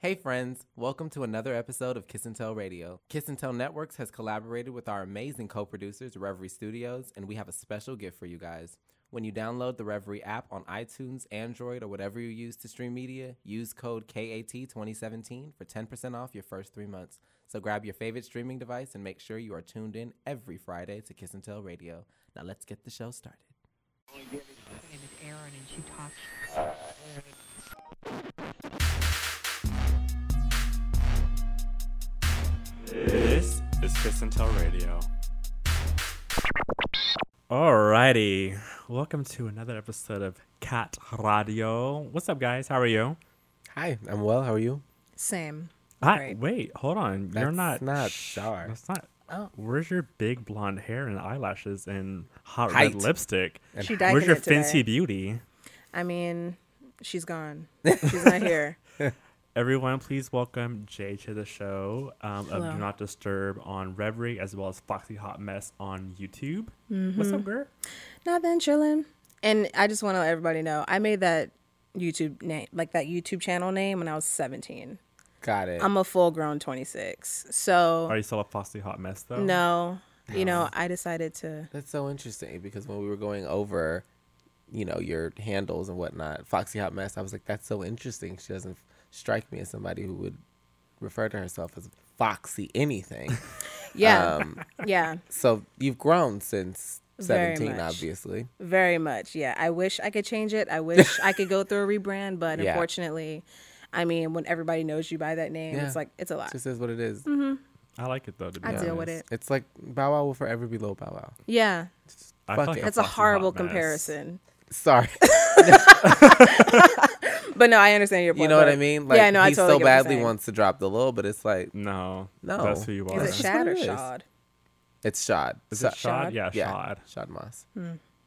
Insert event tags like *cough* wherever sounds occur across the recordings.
Hey friends, welcome to another episode of Kiss and Tell Radio. Kiss and Tell Networks has collaborated with our amazing co-producers, Reverie Studios, and we have a special gift for you guys. When you download the Reverie app on iTunes, Android, or whatever you use to stream media, use code KAT2017 for 10% off your first three months. So grab your favorite streaming device and make sure you are tuned in every Friday to Kiss and Tell Radio. Now let's get the show started. name is Erin, and she talks. Uh, is Kiss and Tell Radio. Alrighty, welcome to another episode of Cat Radio. What's up, guys? How are you? Hi, I'm well. How are you? Same. Hi. Great. Wait, hold on. You're That's not. not shh, That's not. Oh. Where's your big blonde hair and eyelashes and hot Height. red lipstick? She dyed Where's your it today. fancy beauty? I mean, she's gone. *laughs* She's not here. *laughs* Everyone, please welcome Jay to the show um, of Do Not Disturb on Reverie as well as Foxy Hot Mess on YouTube. Mm-hmm. What's up, girl? Not been chilling. And I just want to let everybody know I made that YouTube name, like that YouTube channel name, when I was 17. Got it. I'm a full grown 26. So, Are you still a Foxy Hot Mess though? no, you know, I decided to. That's so interesting because when we were going over, you know, your handles and whatnot, Foxy Hot Mess, I was like, that's so interesting. She doesn't f- strike me as somebody who would refer to herself as Foxy anything. *laughs* Yeah. Um, yeah. so you've grown since 17, much. obviously. Very much. Yeah. I wish I could change it. I wish I could go through a rebrand, but *laughs* Yeah. unfortunately, I mean, when everybody knows you by that name, Yeah. it's like, it's a lot. It just is what it is. I like it though. To be I honest. deal with it. It's like Bow Wow will forever be Lil Bow Wow. Yeah. I Fuck feel it. like That's a horrible comparison. Sorry. *laughs* But no, I understand your point. you know what I mean? Like, yeah, no, I he totally so get what you're badly wants to drop the Lil, but it's like, No, No. that's who you are. Is That's it Shad or it is. Shad? it's Shad. Is it Shad? Shad? Yeah, Yeah. Shad. Shad Moss.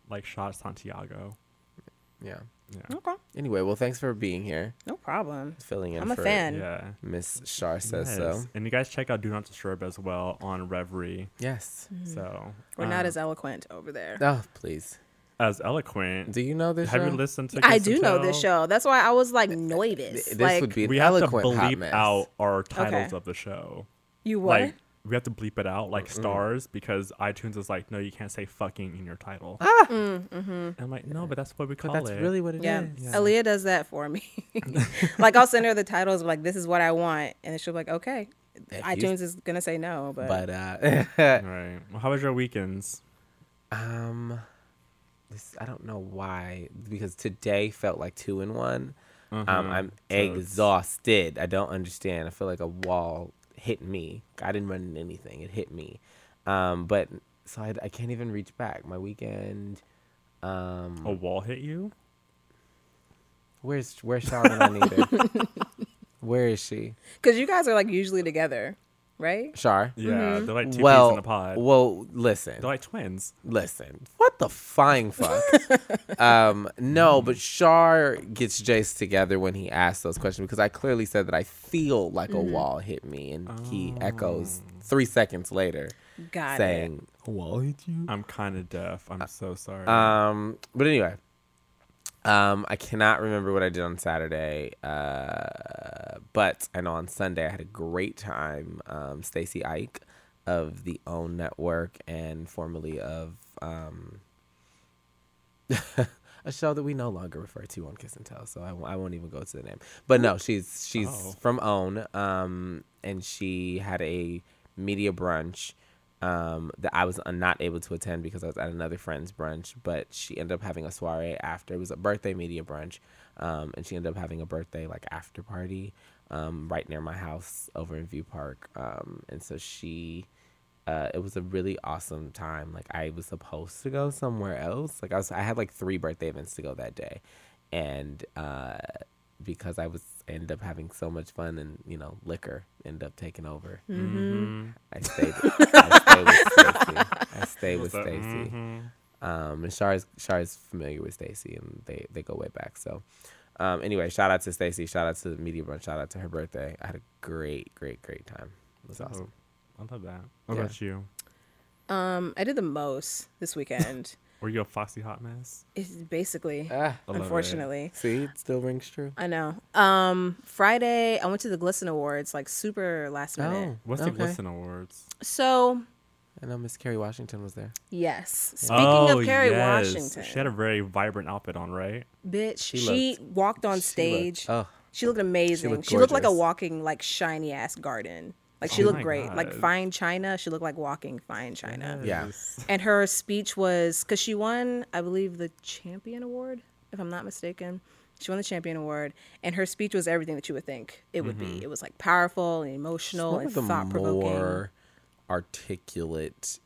Like Shad Santiago. Yeah. Yeah. Okay, Anyway, well, thanks for being here, no problem. filling in I'm a for fan. Yeah. Miss Shar says Yes. so. And you guys check out Do Not Disturb as well on Reverie. Yes. So We're not um, as eloquent over there. Oh, please. As eloquent. Do you know this Have show? you listened to? I Kiss do know this show. That's why I was like noidus. This like would be an We have to eloquent hot bleep out our titles Okay. of the show. you what? Like we have to bleep it out like stars because iTunes is like, no, you can't say fucking in your title. Ah! And I'm like, no, but that's what we But call that's it. That's really what it is. yeah. Yeah. Aaliyah does that for me. *laughs* *laughs* like I'll send her the titles of like this is what I want, and then she'll be like, okay. If you- iTunes is gonna say no, but, But uh, *laughs* Right. Well, how was your weekends? um, this I don't know why because today felt like two in one. Um, Mhm. I'm So it's- exhausted. I don't understand. I feel like a wall hit me. I didn't run into anything. It hit me. Um, but so I, I can't even reach back. My weekend. Um, A wall hit you? where's where's Charlotte? I need her. *laughs* Where is she? because you guys are like usually together, right? Char. Yeah, Mm-hmm. they're like two well, peas in a pod. well, listen. they're like twins. listen, what the flying fuck? *laughs* um, no, but Shar gets Jace together when he asks those questions because I clearly said that I feel like a wall hit me, and he echoes three seconds later Got it. saying, "A wall hit you." I'm kind of deaf. I'm so sorry. Um, but anyway, um, I cannot remember what I did on Saturday, uh, but I know on Sunday I had a great time. Um, Stacy Ike of the Own Network and formerly of um, *laughs* a show that we no longer refer to on Kiss and Tell, so I, w- I won't even go to the name. But no, she's she's Oh. from Own, um, and she had a media brunch um, that I was not able to attend because I was at another friend's brunch. But she ended up having a soiree after. It was a birthday media brunch, um, and she ended up having a birthday like after party um, right near my house over in View Park. Um, and so she, uh, it was a really awesome time. Like I was supposed to go somewhere else. Like I was, I had like three birthday events to go that day, and uh, because I was ended up having so much fun and you know liquor ended up taking over. mm-hmm. I stayed. I stayed with Stacy. I stayed with What's that? Stacy. Mhm. Um, and Shar is, Shar is familiar with Stacy, and they, they go way back. So, um, anyway, shout out to Stacy. Shout out to the media brunch. Shout out to her birthday. I had a great, great, great time. It was awesome. Oh, I love that. What Yeah. about you? Um, I did the most this weekend. Were you a foxy hot mess? It's basically, Ah, I love it. unfortunately. see, it still rings true. I know. Um, Friday, I went to the GLSEN Awards, like super last minute. Oh, What's the. GLSEN Awards? So, I know Miss Kerry Washington was there. yes. Speaking of Kerry Oh, yes. Washington, She had a very vibrant outfit on, right? bitch, She she, looked- walked on She stage. looked- oh, She looked amazing. She looked looked, like a walking, like shiny ass garden. Like she Oh looked my great, like fine china. She looked like walking fine china. Yeah. Yes. And her speech was because she won, I believe, the champion award, if I'm not mistaken. She won the champion award, and her speech was everything that you would think it would be. It was like powerful and emotional and thought provoking. more articulate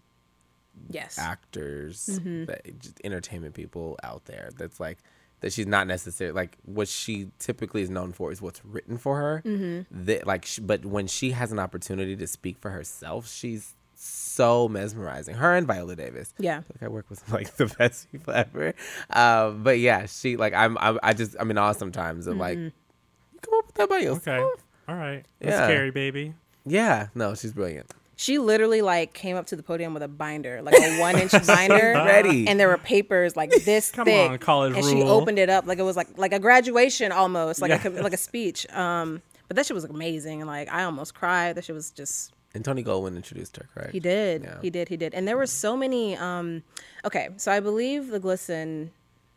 Yes. actors, Mm-hmm. that, just entertainment people out there. That's like that she's not necessarily like what she typically is known for is what's written for her. Mm-hmm. That like, sh but when she has an opportunity to speak for herself, she's so mesmerizing. Her and Viola Davis. Yeah. like I work with *laughs* like the best people ever. Um, but yeah, she like I'm, I'm I just I'm in awe sometimes of like Mm-hmm. you come up with that by yourself. Okay. All right. That's Yeah. scary, baby. Yeah, no, she's brilliant. She literally like came up to the podium with a binder, like a one inch *laughs* binder, Ready. and there were papers like this Come thick. on, college and she opened it up like it was like like a graduation almost, like a like a speech. Um, but that shit was amazing, and like I almost cried. That shit was just And Tony Goldwyn introduced her, correct? He did. Yeah. He did. He did. And there were so many. Um, okay, so I believe the GLSEN,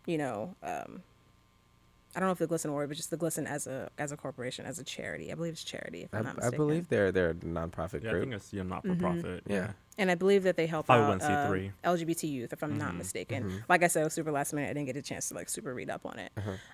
you know, um, I don't know if the GLSEN Award, but just the GLSEN as a as a corporation, as a charity. I believe it's charity. If I'm not I, I believe they're they're a nonprofit Yeah, I group. think it's a not for profit. Yeah. And I believe that they help out uh, 501c3. LGBT youth, if I'm not mistaken. Like I said, it was super last minute. I didn't get a chance to like super read up on it.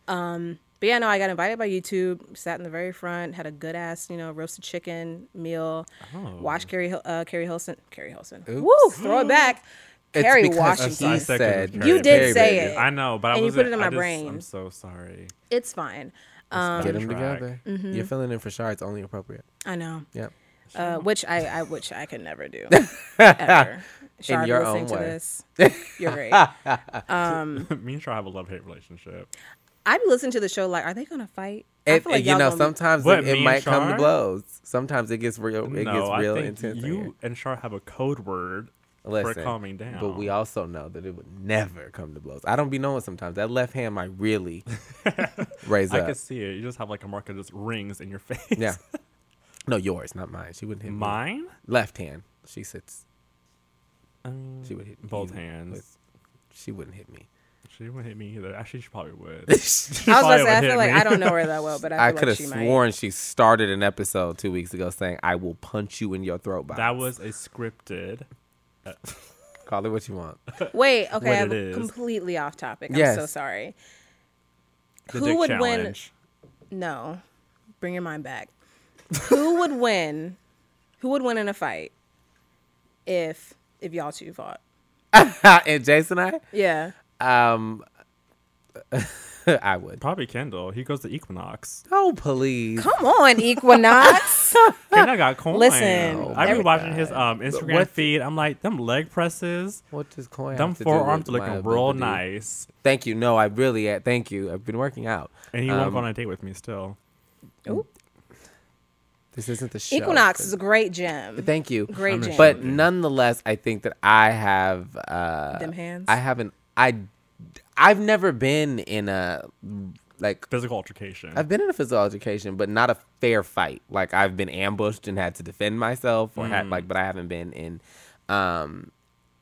Um, but yeah, no, I got invited by YouTube. Sat in the very front, had a good ass, you know, roasted chicken meal. Oh. Watched Carrie Hil- uh, Keri Hilson. Keri Hilson. Oops. Woo! Throw it back. *gasps* *laughs* It's Kerry because Washington. He I said You did Carrie say baby. it. I know, but I And you was put it in my I just- brain. I'm so sorry. It's fine. Um, Get them together. Mm-hmm. You're filling in for Shar. It's only appropriate. I know. Yep. Uh, which I, I which I could never do. *laughs* ever. Shar, if your you're listening own to way. this. *laughs* You're great. *laughs* Me and Char have a love hate relationship. I'd be listening to the show like, are they gonna fight? I It, feel like you know, sometimes What, it, it and might come to blows. Sometimes it gets real. It no, gets real I think intense. in here. you and Char have a code word Listen, for calming down. But we also know that it would never come to blows. I don't be knowing sometimes. That left hand might really *laughs* raise I up. could see it. You just have like a mark that just rings in your *laughs* face. Yeah. No, yours, not mine. She wouldn't hit me. Mine? Left hand. She sits. Um, She would hit both you hands. She wouldn't hit me. She wouldn't hit me either. Actually, she probably would. I was gonna say I feel like I don't know her that *laughs* well, but I, I could like have she might. sworn she started an episode two weeks ago saying, "I will punch you in your throat." Box. that was a scripted. *laughs* call it what you want. Wait, *laughs* okay, I'm is. completely off topic. I'm so sorry. The Who dick would win? No, bring your mind back. Who would *laughs* win? Who would win in a fight if if y'all two fought? and Jason, and I. Yeah. Um, *laughs* I would. Probably Kendall. He goes to Equinox. Oh please. Come on, Equinox. *laughs* Kendall got *laughs* coin. Listen, I've been watching his um Instagram what- feed. I'm like, them leg presses, What does coin? them have to do forearms are looking real ability? nice. Thank you. No, I really. uh, Thank you. I've been working out. And he won't Um, go on a date with me still. Ooh. This isn't the show. Equinox but- is a great gym. Thank you. Great gym. But nonetheless, I think that I have. Uh, Them hands? I haven't. I. I've never been in a like. Physical altercation. I've been in a physical altercation, but not a fair fight. Like I've been ambushed and had to defend myself, or Mm. had like, but I haven't been in. Um,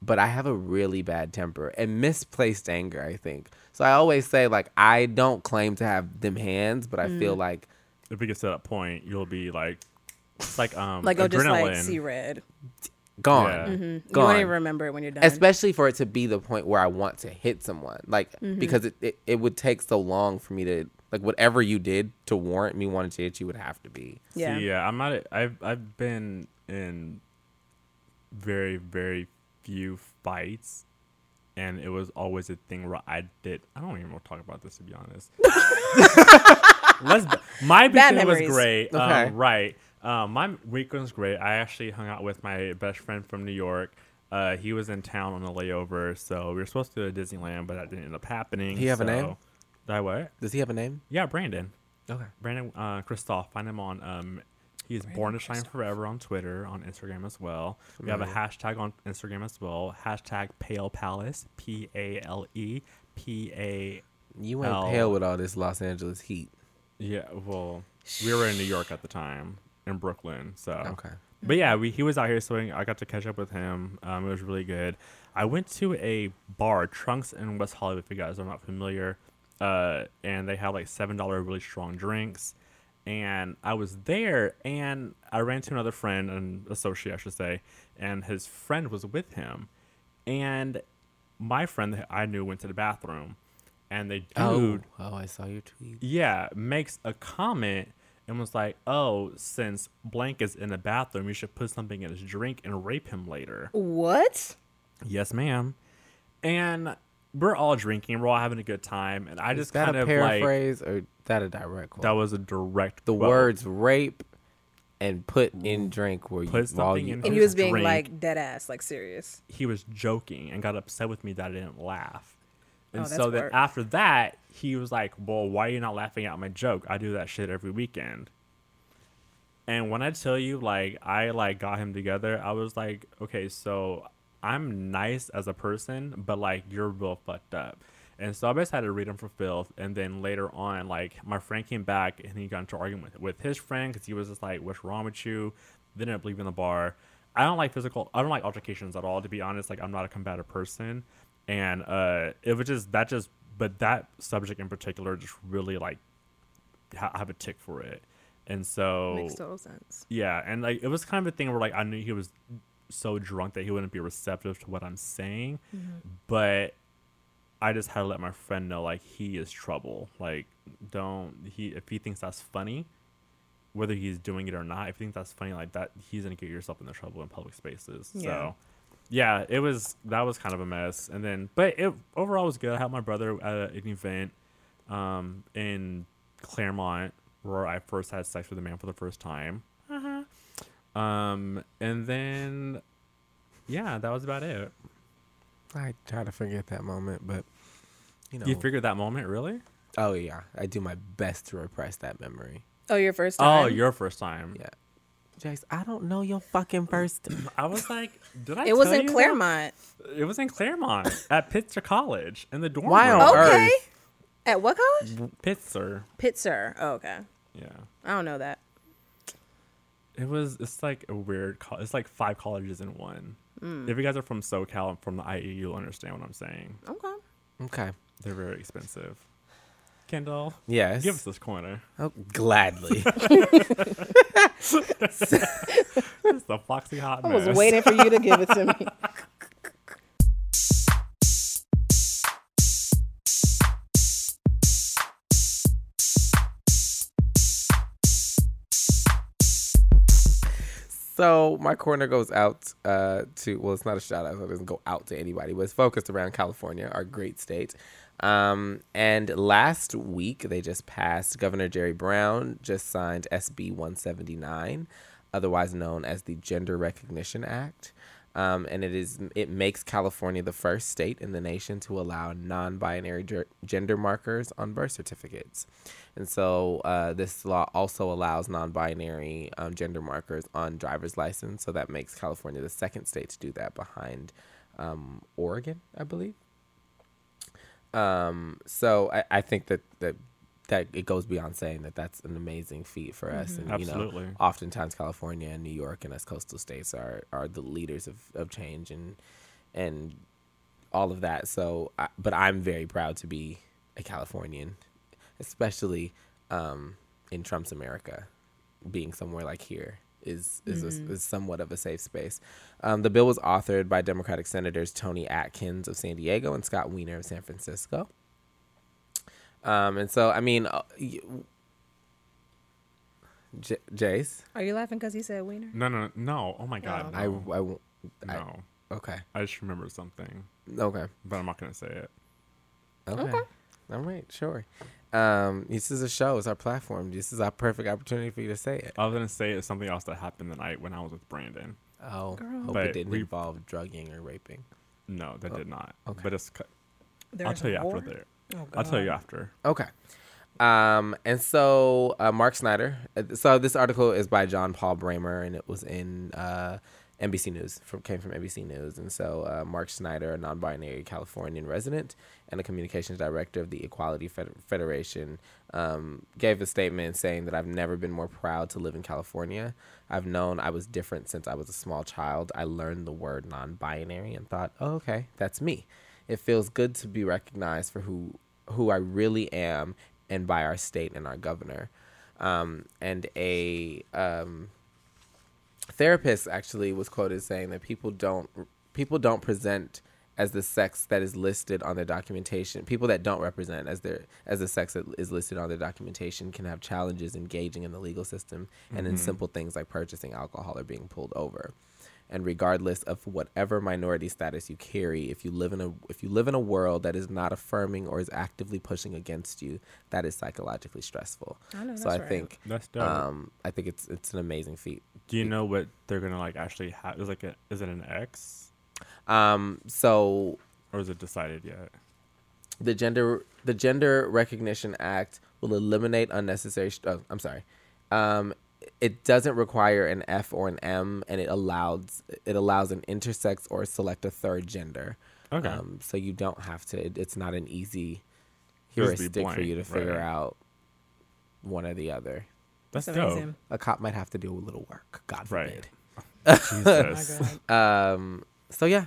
but I have a really bad temper and misplaced anger. I think so. I always say like I don't claim to have them hands, but I Mm. feel like if we get to that point, you'll be like, it's like um, like, oh, just like adrenaline. see red. Gone. Yeah. You Gone. won't even remember it when you're done. especially for it to be the point where I want to hit someone, like Mm-hmm. because it, it it would take so long for me to like whatever you did to warrant me wanting to hit you would have to be. yeah. See, yeah, I'm not. a- I've I've been in very very few fights, and it was always a thing where I did. I don't even want to talk about this to be honest. *laughs* Let's. My Bad weekend was memories. great. Okay. Um, right. Um, my weekend was great. I actually hung out with my best friend from New York. Uh, he was in town on a layover, so we were supposed to go to Disneyland, but that didn't end up happening. He have a name? so- Did I what? Does he have a name? Yeah, Brandon. Okay. Brandon uh, Christoph. Find him on um, He's Random born to shine person. forever on Twitter, on Instagram as well. We have a hashtag on Instagram as well. Hashtag Pale Palace. P A L E P A. You ain't pale with all this Los Angeles heat. Yeah. Well, we were in New York at the time, in Brooklyn. So. Okay. But yeah, we, he was out here, so I got to catch up with him. Um, it was really good. I went to a bar, Trunks in West Hollywood, if you guys are not familiar. Uh, and they had like seven dollar really strong drinks. And I was there, and I ran to another friend, an associate, I should say, and his friend was with him. And my friend that I knew went to the bathroom, and the dude Oh, oh, I saw your tweet. yeah, makes a comment and was like, "Oh, since blank is in the bathroom, you should put something in his drink and rape him later." What? yes, ma'am. And we're all drinking, we're all having a good time, and I Is just that kind a of like paraphrase or that a direct quote? that was a direct the quote. words rape and put in drink where you Put while something you in And he his was being drink. like dead ass, like serious. he was joking and got upset with me that I didn't laugh. Oh, and Oh, so then work. after that, he was like, "Well, why are you not laughing at my joke? I do that shit every weekend." And when I tell you, like, I like got him together, I was like, "Okay, so I'm nice as a person, but like you're real fucked up." And so I just had to read him for filth. And then later on, like my friend came back and he got into argument with, with his friend because he was just like, "What's wrong with you?" They ended up leaving the bar. I don't like physical. I don't like altercations at all. To be honest, like I'm not a combative person, and uh, it was just that just. But that subject in particular just really like ha- have a tick for it, and so Makes total sense. yeah, and like it was kind of a thing where like I knew he was so drunk that he wouldn't be receptive to what I'm saying, but I just had to let my friend know like he is trouble. Like don't he if he thinks that's funny, whether he's doing it or not, if he thinks that's funny like that, he's gonna get yourself into trouble in public spaces. Yeah. So yeah, it was that was kind of a mess. And then but it overall was good. I had my brother at an event um in Claremont where I first had sex with a man for the first time. Uh-huh. Um, and then, yeah, that was about it. I try to forget that moment, but you know. You figured that moment, really? oh yeah, I do my best to repress that memory. Oh, your first time. Oh, your first time. Yeah. Jace, I don't know your fucking first. *clears throat* I was like, did I? It was in you that? Claremont. It was in Claremont at Pitzer College in the dorm Why room. Okay. earth? At what college? Pitzer. Pitzer. Oh, okay. Yeah. I don't know that. It was. It's like a weird. Co- it's like five colleges in one. Mm. If you guys are from SoCal and from the IE, you'll understand what I'm saying. Okay. Okay. They're very expensive. Kendall, Yes. give us this corner. Oh, gladly. *laughs* *laughs* It's the Foxy Hot I was waiting for you to give it to me. *laughs* So my corner goes out uh, to well, it's not a shout out, so it doesn't go out to anybody, but it's focused around California, our great state. Um, and last week they just passed. Governor Jerry Brown just signed SB 179, otherwise known as the Gender Recognition Act. Um, and it is it makes California the first state in the nation to allow non-binary ger- gender markers on birth certificates. And so uh, this law also allows non-binary um, gender markers on driver's license. So that makes California the second state to do that behind um, Oregon, I believe. Um, so I, I think that, that that it goes beyond saying that that's an amazing feat for us. And you know, Absolutely. oftentimes California and New York and us coastal states are are the leaders of, of change and and all of that. So, I, but I'm very proud to be a Californian, especially um, in Trump's America. Being somewhere like here is is, a, is somewhat of a safe space. Um, the bill was authored by Democratic senators Toni Atkins of San Diego and Scott Wiener of San Francisco. Um, and so, I mean, uh, y- J- Jace, Are you laughing because he said wiener? No, no, no. Oh my God. No. I, No. I, won't- I, no. okay, I just remember something, okay. but I'm not gonna say it. Okay. Okay. All right, sure. Um, this is a show. It's our platform. This is our perfect opportunity for you to say it. I was gonna say it's something else that happened the night when I was with Brandon. Oh, Girl. hope But it didn't we- involve drugging or raping. No, that Oh, did not. okay. But it's. cu- I'll tell a you after there. Oh, I'll tell you after. Okay. Um, and so uh, Mark Snyder. uh, So this article is by John Paul Brammer, and it was in uh, NBC News. From came from NBC News, and so uh, Mark Snyder, a non-binary Californian resident and a communications director of the Equality Fed- Federation, um, gave a statement saying that I've never been more proud to live in California. I've known I was different since I was a small child. I learned the word non-binary and thought, oh, okay, that's me. It feels good to be recognized for who who I really am and by our state and our governor. Um, and a um, therapist actually was quoted saying that people don't people don't present as the sex that is listed on their documentation. People that don't represent as their as the sex that is listed on their documentation can have challenges engaging in the legal system and in mm-hmm. simple things like purchasing alcohol or being pulled over. And regardless of whatever minority status you carry, if you live in a if you live in a world that is not affirming or is actively pushing against you, that is psychologically stressful. I know so that's I right. think That's dope. um, I think it's it's an amazing feat. Do you know what they're gonna like actually have? Is like a is it an X Um, so or is it decided yet? the gender the Gender Recognition Act will eliminate unnecessary. St- oh, I'm sorry. Um, it doesn't require an F or an M, and it allows it allows an intersex or select a third gender. Okay. Um, so you don't have to. It, it's not an easy Just be heuristic for you to figure right. out one or the other. That's That's dope. amazing. A cop might have to do a little work. God Right. forbid. *laughs* Jesus. *laughs* Oh. Um. So yeah,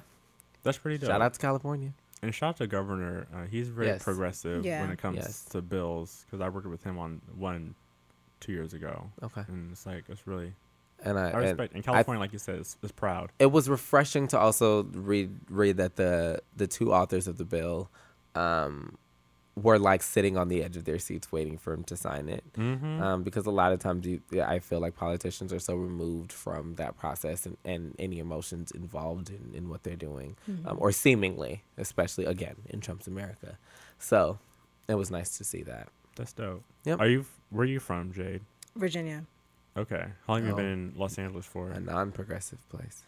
That's pretty dope. shout out to California. And shout out to Governor. Uh, he's very Yes. progressive Yeah. when it comes Yes. to bills because I worked with him on one two years ago, Okay. and it's like it's really And I, I respect. And California, like you said, is, is proud. it was refreshing to also read read that the the two authors of the bill um were like sitting on the edge of their seats waiting for him to sign it Mm-hmm. um because a lot of times you, yeah, i feel like politicians are so removed from that process and, and any emotions involved in, in what they're doing um, or seemingly especially again in trump's america so it was nice to see that That's dope. Yep. Are you? Where are you from, Jade? Virginia. Okay. How long have you Oh. been in Los Angeles for? a non-progressive place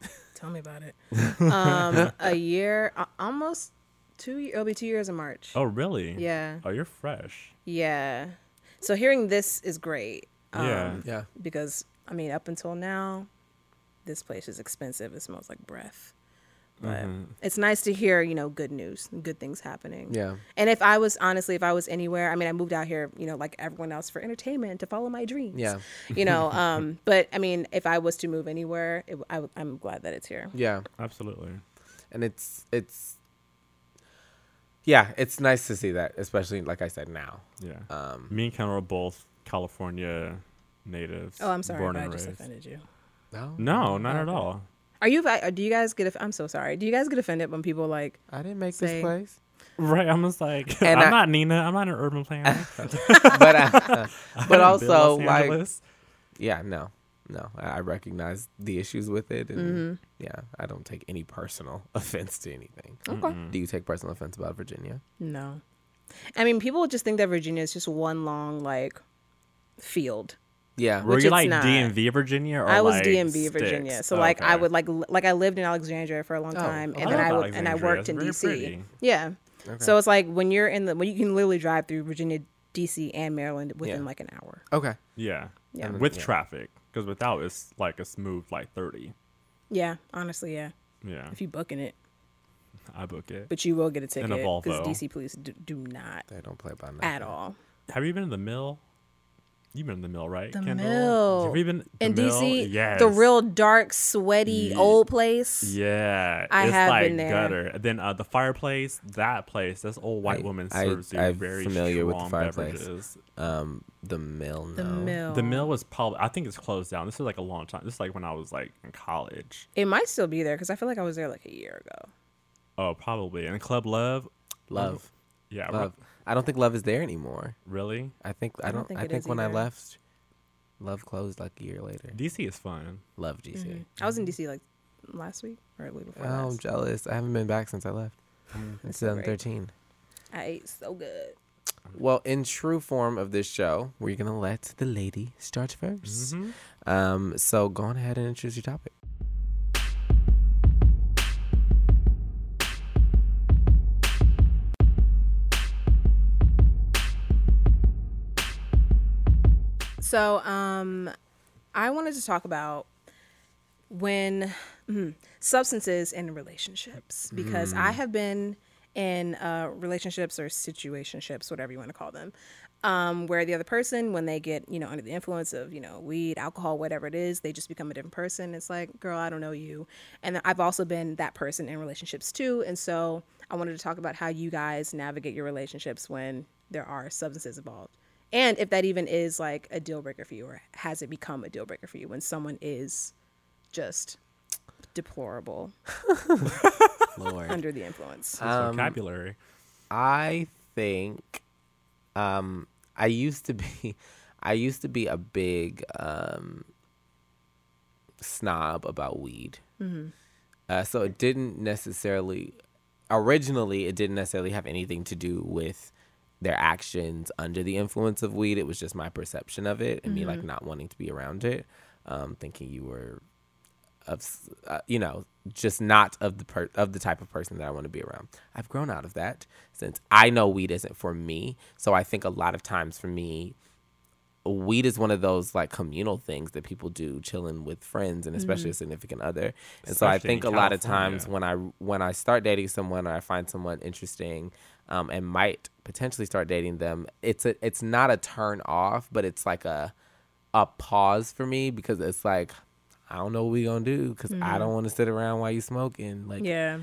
*sighs* Tell me about it. *laughs* um, a year, a- almost two. ye- It'll be two years in March. Oh, really? Yeah, Oh, you're fresh. yeah. So hearing this is great. Um, Yeah. yeah Because I mean, up until now, this place is expensive. It smells like breath. But Mhm. it's nice to hear, you know, good news, good things happening. yeah And if I was honestly, if I was anywhere, I mean, I moved out here, you know, like everyone else for entertainment to follow my dreams. yeah You know, *laughs* um, but I mean, if I was to move anywhere, it, I, am glad that it's here. yeah Absolutely. and it's it's yeah it's nice to see that especially like i said now Yeah. um Me and Ken are both California natives. Oh, I'm sorry born if I and just raised. offended you. no No, not at all. Are you? Do you guys get? I'm so sorry. Do you guys get offended when people like? i didn't make Say- this place Right. I'm just like, *laughs* And I'm I- not Nina. I'm not an urban planner. *laughs* *laughs* but uh, but also like yeah no no I I recognize the issues with it and Mm-hmm. yeah i don't take any personal offense to anything Okay. do you take personal offense about virginia No. I mean, people just think that Virginia is just one long like field. Yeah Were which you it's like not. DMV Virginia or I was like DMV Virginia, so like I would like l- like I lived in Alexandria for a long Oh, time, oh, and I then I would and I Alexandria. worked in DC. pretty. Yeah. okay. So it's like when you're in the when you can literally drive through Virginia, DC, and Maryland within Yeah. like an hour. okay Yeah. Yeah. And- With yeah. traffic, because without it's like a smooth like 30. Yeah, honestly, yeah. Yeah. If you booking it, I book it. but you will get a ticket a because Volvo. DC police do, do not they don't play by nothing. at all. Have you been to the mill? You've been in the mill, right? The Kendall? Mill. Have you been the In mill? DC, Yes. the real dark, sweaty Ye- old place. Yeah, I it's have like been there. gutter. And then uh, the fireplace, that place, That's old white I- woman I- serves you I'm very familiar with the strong fireplace. beverages. um the mill no The mill. The mill was probably, I think it's closed down. This is like a long time. This is like when I was like in college. It might still be there because I feel like I was there like a year ago. Oh, probably. And Club Love, love yeah, love i don't think love is there anymore really. i think i I don't don't, think i it think is when i either. left love closed like a year later DC is fun. love gc Mhm. I was in DC like last week or a week before Oh, I'm last. jealous. I haven't been back since I left. In That's so great. 2013. I ate so good. Well, in true form of this show, we're gonna let the lady start 1st Mhm. Um, so go on ahead and introduce your topic. So, um, I wanted to talk about when mm, substances in relationships because I have been in uh, relationships or situationships, whatever you want to call them, um, where the other person, when they get you know under the influence of you know weed, alcohol, whatever it is, they just become a different person. It's like, girl, I don't know you, and I've also been that person in relationships too, and so I wanted to talk about how you guys navigate your relationships when there are substances involved and if that even is like a deal breaker for you or has it become a deal breaker for you when someone is just deplorable *laughs* Lord. under the influence Um, vocabulary. I think um I used to be *laughs* I used to be a big um snob about weed. Uh, so it didn't necessarily originally it didn't necessarily have anything to do with their actions under the influence of weed. It was just my perception of it and me like not wanting to be around it, um, thinking you were of uh, you know just not of the per- of the type of person that I want to be around. I've grown out of that since I know weed isn't for me. So I think a lot of times for me weed is one of those like communal things that people do chilling with friends and especially a significant other. And so I think a lot of times when I when I start dating someone or I find someone interesting um, and might potentially start dating them, it's a it's not a turn off, but it's like a a pause for me because it's like I don't know what we gonna do because I don't want to sit around while you smoking. Like yeah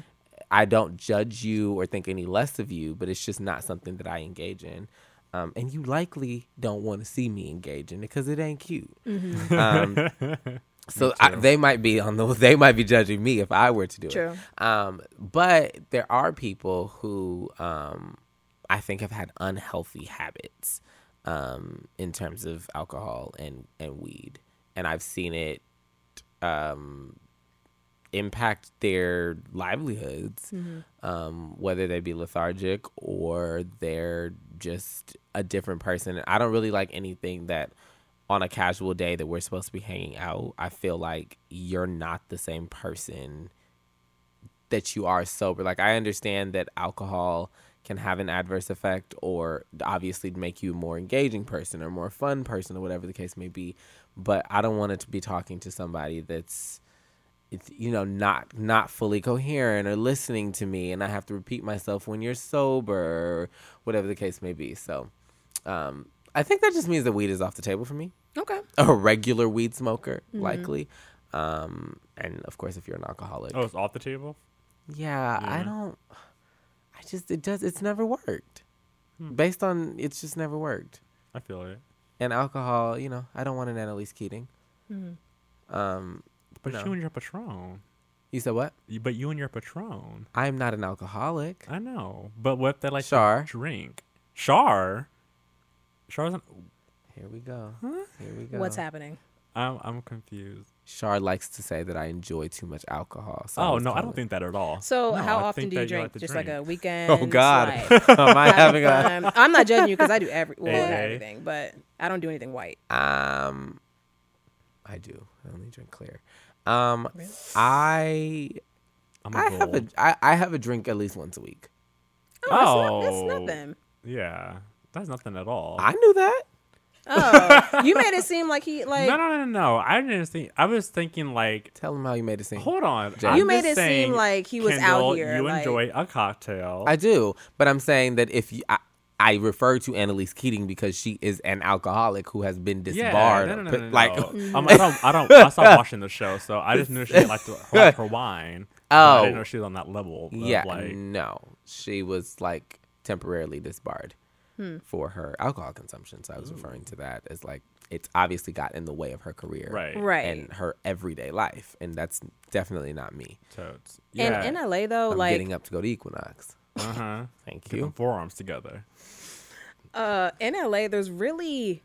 I don't judge you or think any less of you, but it's just not something that I engage in. Um, and you likely don't want to see me engage in it because it ain't cute. Um, *laughs* so I, they might be on the *laughs* they might be judging me if I were to do True. it. Um, but there are people who um, I think have had unhealthy habits um, in terms of alcohol and and weed, and I've seen it um, impact their livelihoods, um, whether they be lethargic or they're just a different person. I don't really like anything that on a casual day that we're supposed to be hanging out, I feel like you're not the same person that you are sober. Like I understand that alcohol can have an adverse effect or obviously make you a more engaging person or more fun person or whatever the case may be. But I don't want it to be talking to somebody that's you know not not fully coherent or listening to me and I have to repeat myself when you're sober or whatever the case may be. So um I think that just means that weed is off the table for me okay *laughs* a regular weed smoker, likely. Um, and of course, if you're an alcoholic, Oh, it's off the table. yeah, I don't. I just it does. It's never worked. Based on it's just never worked. I feel it. And alcohol, you know, I don't want an Annalise Keating. Um, But No. you and your patron. you said what? But you and your patron. I'm not an alcoholic. I know. But what if they like to Char. drink? Char. Char's. Here we go. Here we go. what's happening I'm I'm confused. Char likes to say that I enjoy too much alcohol. So Oh was no, I don't think that at all. so No, how I often do you drink like to just like a weekend Oh God, *laughs* am I having a? um, i'm not judging you because i do every well not Hey, hey. everything but i don't do anything white Um, I do. I only drink clear. Um, I I'm a I have a bull. I, I have a drink at least once a week. oh, that's, Oh. not, that's nothing Yeah, that's nothing at all. I knew that. oh you made it *laughs* seem like he like no, no, no, no, no. I didn't think. I was thinking like, Tell him how you made it seem. hold on. Jay. I'm You made just it seem like he was out here, You like- enjoy a cocktail. I do, but I'm saying that if you, I, I refer to Annalise Keating because she is an alcoholic who has been yeah, disbarred. no, no, no, but, no, no. like, um, *laughs* I don't. I don't. I stopped *laughs* watching the show, so I just knew she liked to like her wine. but I Oh. didn't know she was on that level. Of yeah, like no, she was like temporarily disbarred for her alcohol consumption. So I was referring to that as like it's obviously got in the way of her career, right, right and her everyday life, and that's definitely not me. Totes. and Yeah. in la though I'm like getting up to go to Equinox. uh huh. *laughs* Thank Get them you. forearms together. uh in LA there's really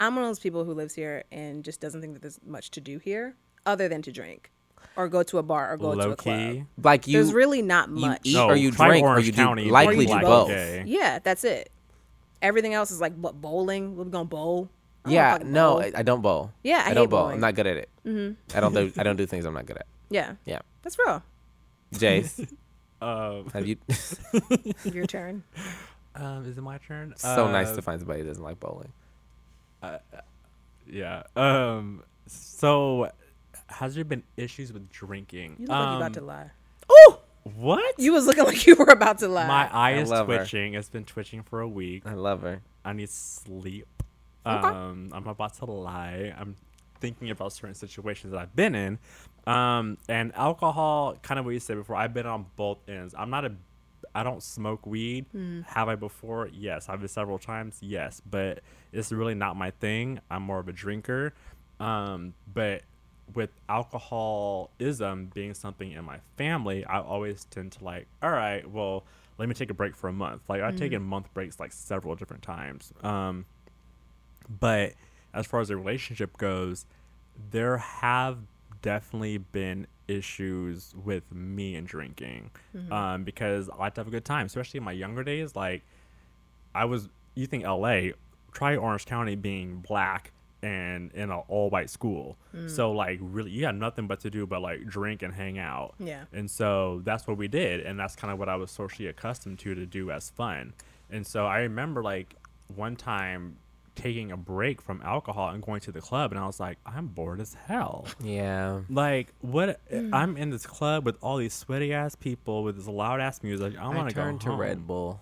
I'm one of those people who lives here and just doesn't think that there's much to do here other than to drink or go to a bar or go to Low a club. key. Like you, there's really not you much. eat No, or you try drink or Orange you do County, likely Or you do do both. Okay. Yeah, that's it. Everything else is like what bowling. We're gonna bowl. I don't Yeah, no, bowl. I, I don't bowl. Yeah, I I, don't bowl. bowling. I'm not good at it. Mm-hmm. I don't do. I don't do things I'm not good at. *laughs* yeah, Yeah, that's real. Jace, Uh, *laughs* have you? *laughs* Your turn. um, is it my turn? so nice Uh, to find somebody that doesn't like bowling. Yeah. Um. So, has there been issues with drinking? You look like you Um, about to lie. Oh, What? You was looking *laughs* like you were about to lie. My eye I is love her. twitching. It's been twitching for a week. I love her. I need sleep. Okay. Um, I'm about to lie. I'm thinking about certain situations that I've been in. Um, and alcohol, kind of what you said before, I've been on both ends. I'm not a, I don't smoke weed. Have I before? Yes. I've it several times? Yes. But it's really not my thing. I'm more of a drinker. Um, but with alcoholism being something in my family, I always tend to like, all right, well, let me take a break for a month. Like I've taken month breaks like several different times. Um, but as far as the relationship goes, there have definitely been issues with me and drinking um, because I like to have a good time, especially in my younger days. Like, I was, you think LA, try Orange County being black and in an all white school. Mm. So, like, really, you had nothing but to do but like drink and hang out. Yeah. And so that's what we did. And that's kind of what I was socially accustomed to to do as fun. And so I remember like one time taking a break from alcohol and going to the club and I was like, I'm bored as hell. Yeah. Like what mm. I'm in this club with all these sweaty ass people with this loud ass music. I I, want to go turn to. Red Bull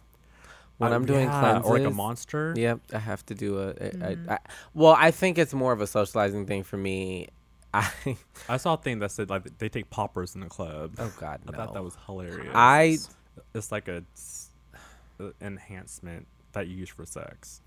when Uh, I'm doing yeah, cleanses. or like a monster. Yep, I have to do a. a- a- I- well, I think it's more of a socializing thing for me. *laughs* I I saw a thing that said like they take poppers in the club. oh god, no. I thought that was hilarious. I it's like a s- uh, enhancement that you use for sex.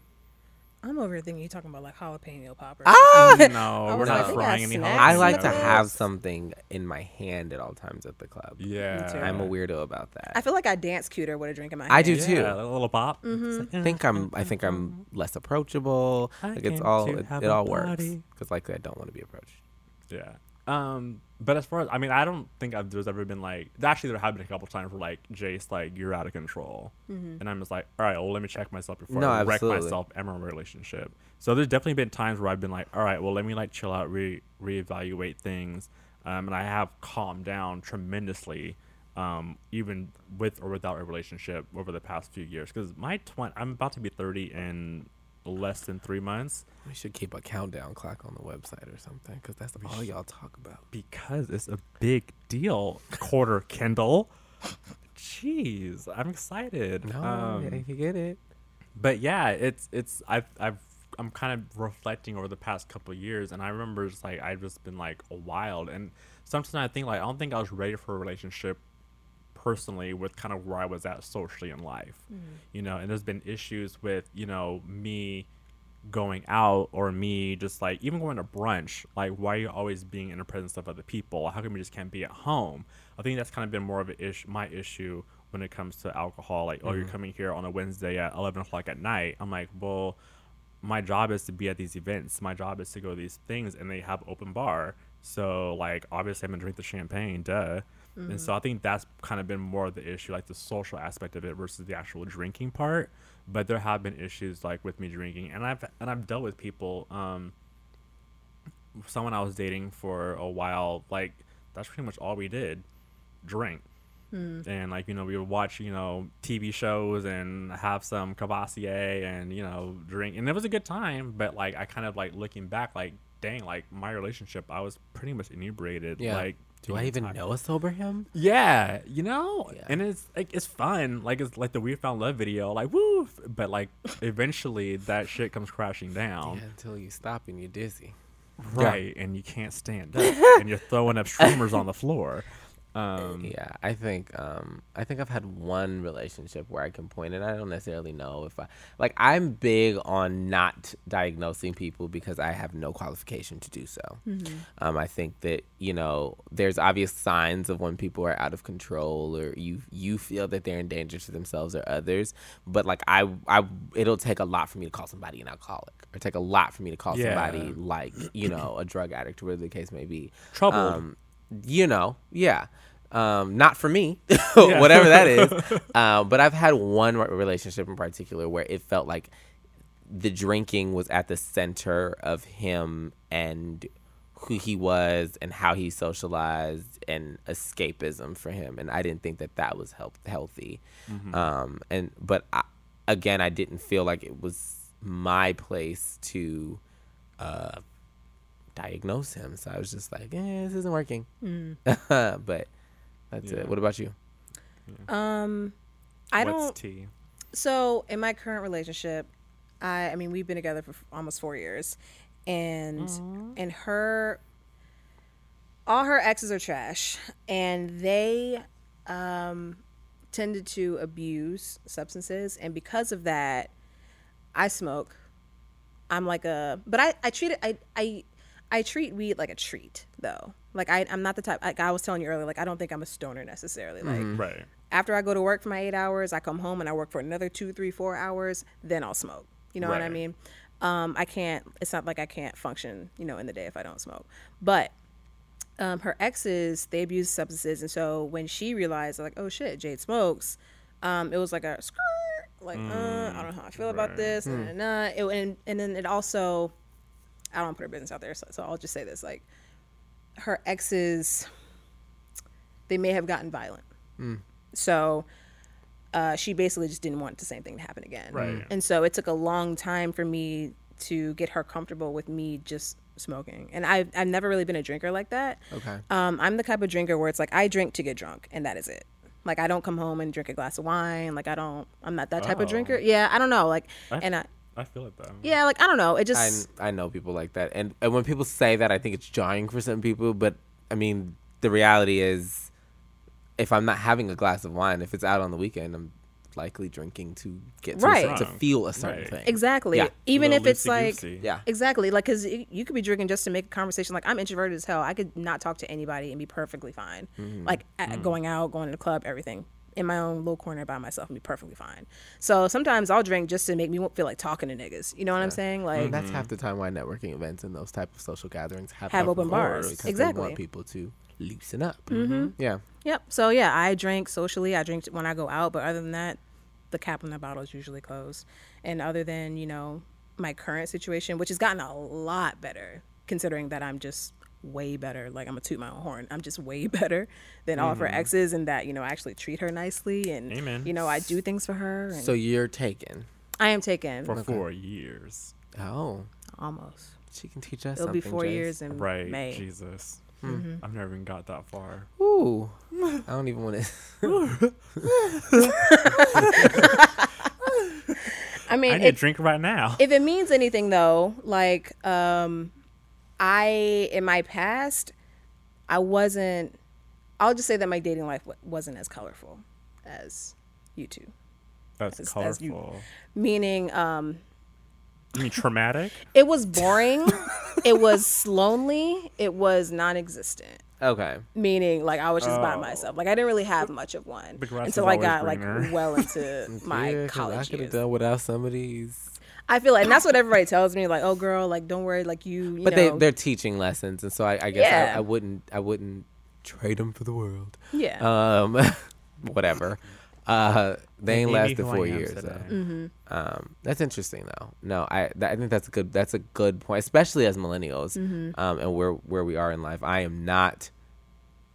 I'm over here thinking you're talking about like jalapeno poppers. ah. *laughs* No, we're not like, frying any. snacks I like to have something in my hand at all times at the club. Yeah, too. I'm a weirdo about that. I feel like I dance cuter with a drink in my hand. I do Yeah, too. a little pop. Mm-hmm. I think I'm. I think I'm less approachable. I Like it's all. It, it all works because likely I don't want to be approached. Yeah. Um, but as far as I mean, I don't think I've, there's ever been like actually there have been a couple times where like Jace like you're out of control, and I'm just like, all right, well let me check myself before No, I wreck absolutely. myself and my relationship. So there's definitely been times where I've been like, all right, well let me like chill out, re reevaluate things, um, and I have calmed down tremendously, um, even with or without a relationship over the past few years. Because my twen- I'm about to be 30 in less than three months. We should keep a countdown clock on the website or something because that's all y'all talk about. because it's a big deal. Quarter Kindle. Jeez, I'm excited. No, Um, get it. but yeah, it's it's I've I've I'm kind of reflecting over the past couple of years, and I remember just like I've just been like wild, and sometimes I think like I don't think I was ready for a relationship personally with kind of where I was at socially in life, mm-hmm. you know, and there's been issues with you know me going out or me just like even going to brunch like why are you always being in the presence of other people? How come you just can't be at home? I think that's kind of been more of an issue my issue when it comes to alcohol like oh you're mm-hmm. coming here on a wednesday at 11 o'clock at night. I'm like well my job is to be at these events. My job is to go to these things and they have open bar. So like obviously i'm gonna drink the champagne duh and so i think that's kind of been more of the issue like the social aspect of it versus the actual drinking part. But there have been issues like with me drinking. And i've and i've dealt with people um someone i was dating for a while like that's pretty much all we did drink. And like you know we would watch you know tv shows and have some Courvoisier and you know drink. And it was a good time but like i kind of like looking back like dang like my relationship i was pretty much inebriated. Yeah. like Do I even know a sober him? yeah, you know, Yeah. and it's like it's fun, like it's like the we found love video, like woo. But like eventually that shit comes crashing down, Yeah, until you stop and you're dizzy. right? And you can't stand up, and you're throwing up *laughs* streamers on the floor. Um, Yeah, I think um, I think I've had one relationship where I can point, and I don't necessarily know if I like. I'm big on not diagnosing people because I have no qualification to do so. Um, I think that you know there's obvious signs of when people are out of control or you you feel that they're in danger to themselves or others. But like I I it'll take a lot for me to call somebody an alcoholic, or take a lot for me to call Yeah. somebody like you know a drug addict, or whatever the case may be Troubled. You know, yeah. Um, not for me, *laughs* whatever that is. *laughs* Uh, but I've had one relationship in particular where it felt like the drinking was at the center of him and who he was and how he socialized and escapism for him. And I didn't think that that was help- healthy. Um, and but I, again, I didn't feel like it was my place to uh, diagnose him. So I was just like, eh, this isn't working. Mm. *laughs* but that's Yeah. it. What about you? Um, I What's don't. tea? So in my current relationship, I I mean we've been together for f- almost four years, and and her, all her exes are trash, and they, um, tended to abuse substances, and because of that, I smoke. I'm like a, but I I treat it I I I treat weed like a treat though. Like I I'm not the type like I was telling you earlier. Like I don't think I'm a stoner necessarily. Like Right. after I go to work for my eight hours, I come home and I work for another two, three, four hours. Then I'll smoke. You know what I mean? Um, I can't. It's not like I can't function, you know, in the day if I don't smoke. But um, her exes, they abuse substances, and so when she realized, like, oh shit, Jade smokes, um, it was like a skirt, like, uh, I don't know how I feel about right. this, and, uh, it, and and then it also, I don't want to put her business out there, so, so I'll just say this, like, her exes, they may have gotten violent. So uh, she basically just didn't want the same thing to happen again. Right. And so it took a long time for me to get her comfortable with me just smoking. And I've, I've never really been a drinker like that. Okay. Um, I'm the type of drinker where it's like I drink to get drunk and that is it. Like I don't come home and drink a glass of wine. Like I don't, I'm not that type of Oh. drinker. Yeah, I don't know. Like, I- and I, I feel it though. yeah, like I don't know. It just, I know people like that, and and when people say that, I think it's jarring for some people. But I mean, the reality is, if I'm not having a glass of wine, if it's out on the weekend, I'm likely drinking to get to, Right. cer- to feel a certain Right. thing. exactly. Yeah. Even if it's like, loosey-goosey. Yeah. Exactly. Like, because you could be drinking just to make a conversation. Like, I'm introverted as hell. I could not talk to anybody and be perfectly fine. Mm-hmm. Like, at, going out, going to the club, everything. In my own little corner by myself and be perfectly fine. So sometimes I'll drink just to make me feel like talking to niggas. You know what I'm saying? Like, And that's half the time why networking events and those type of social gatherings have, Have open bars. because They Exactly. want people to loosen up. Mm-hmm. Yeah. Yep. So yeah, I drink socially. I drink when I go out, but other than that, the cap on the bottle is usually closed. And other than you know my current situation, which has gotten a lot better, considering that I'm just way better. Like I'm a toot my own horn. I'm just way *laughs* better than all of her exes, and that you know I actually treat her nicely, and Amen. you know I do things for her. And So you're taken. I am taken For four years. Oh, almost. she can teach us It'll be something. four Jace. years in Right. May. Jesus. Mm-hmm. I've never even got that far. *laughs* Ooh, I don't even want to. *laughs* I mean, I need it- a drink right now. if it means anything though like um i in my past i wasn't i'll just say that my dating life wasn't as colorful as you two That's as- colorful. as you- meaning um you mean traumatic? *laughs* it was boring it was lonely it was non-existent Okay. meaning like i was just by Oh. myself like i didn't really have much of one The grass is until i always got like well into *laughs* my college. I could have done without some of these. I feel like and that's what everybody tells me like oh girl like don't worry like you, you But know, they they're teaching lessons, and so I, I guess Yeah. I, I wouldn't I wouldn't trade them for the world. yeah Um, *laughs* whatever. Uh, they ain't made me lasted four years. Though. Mm-hmm. Um, that's interesting though. No, I that, I think that's a good that's a good point, especially as millennials, Mm-hmm. um, and where where we are in life. I am not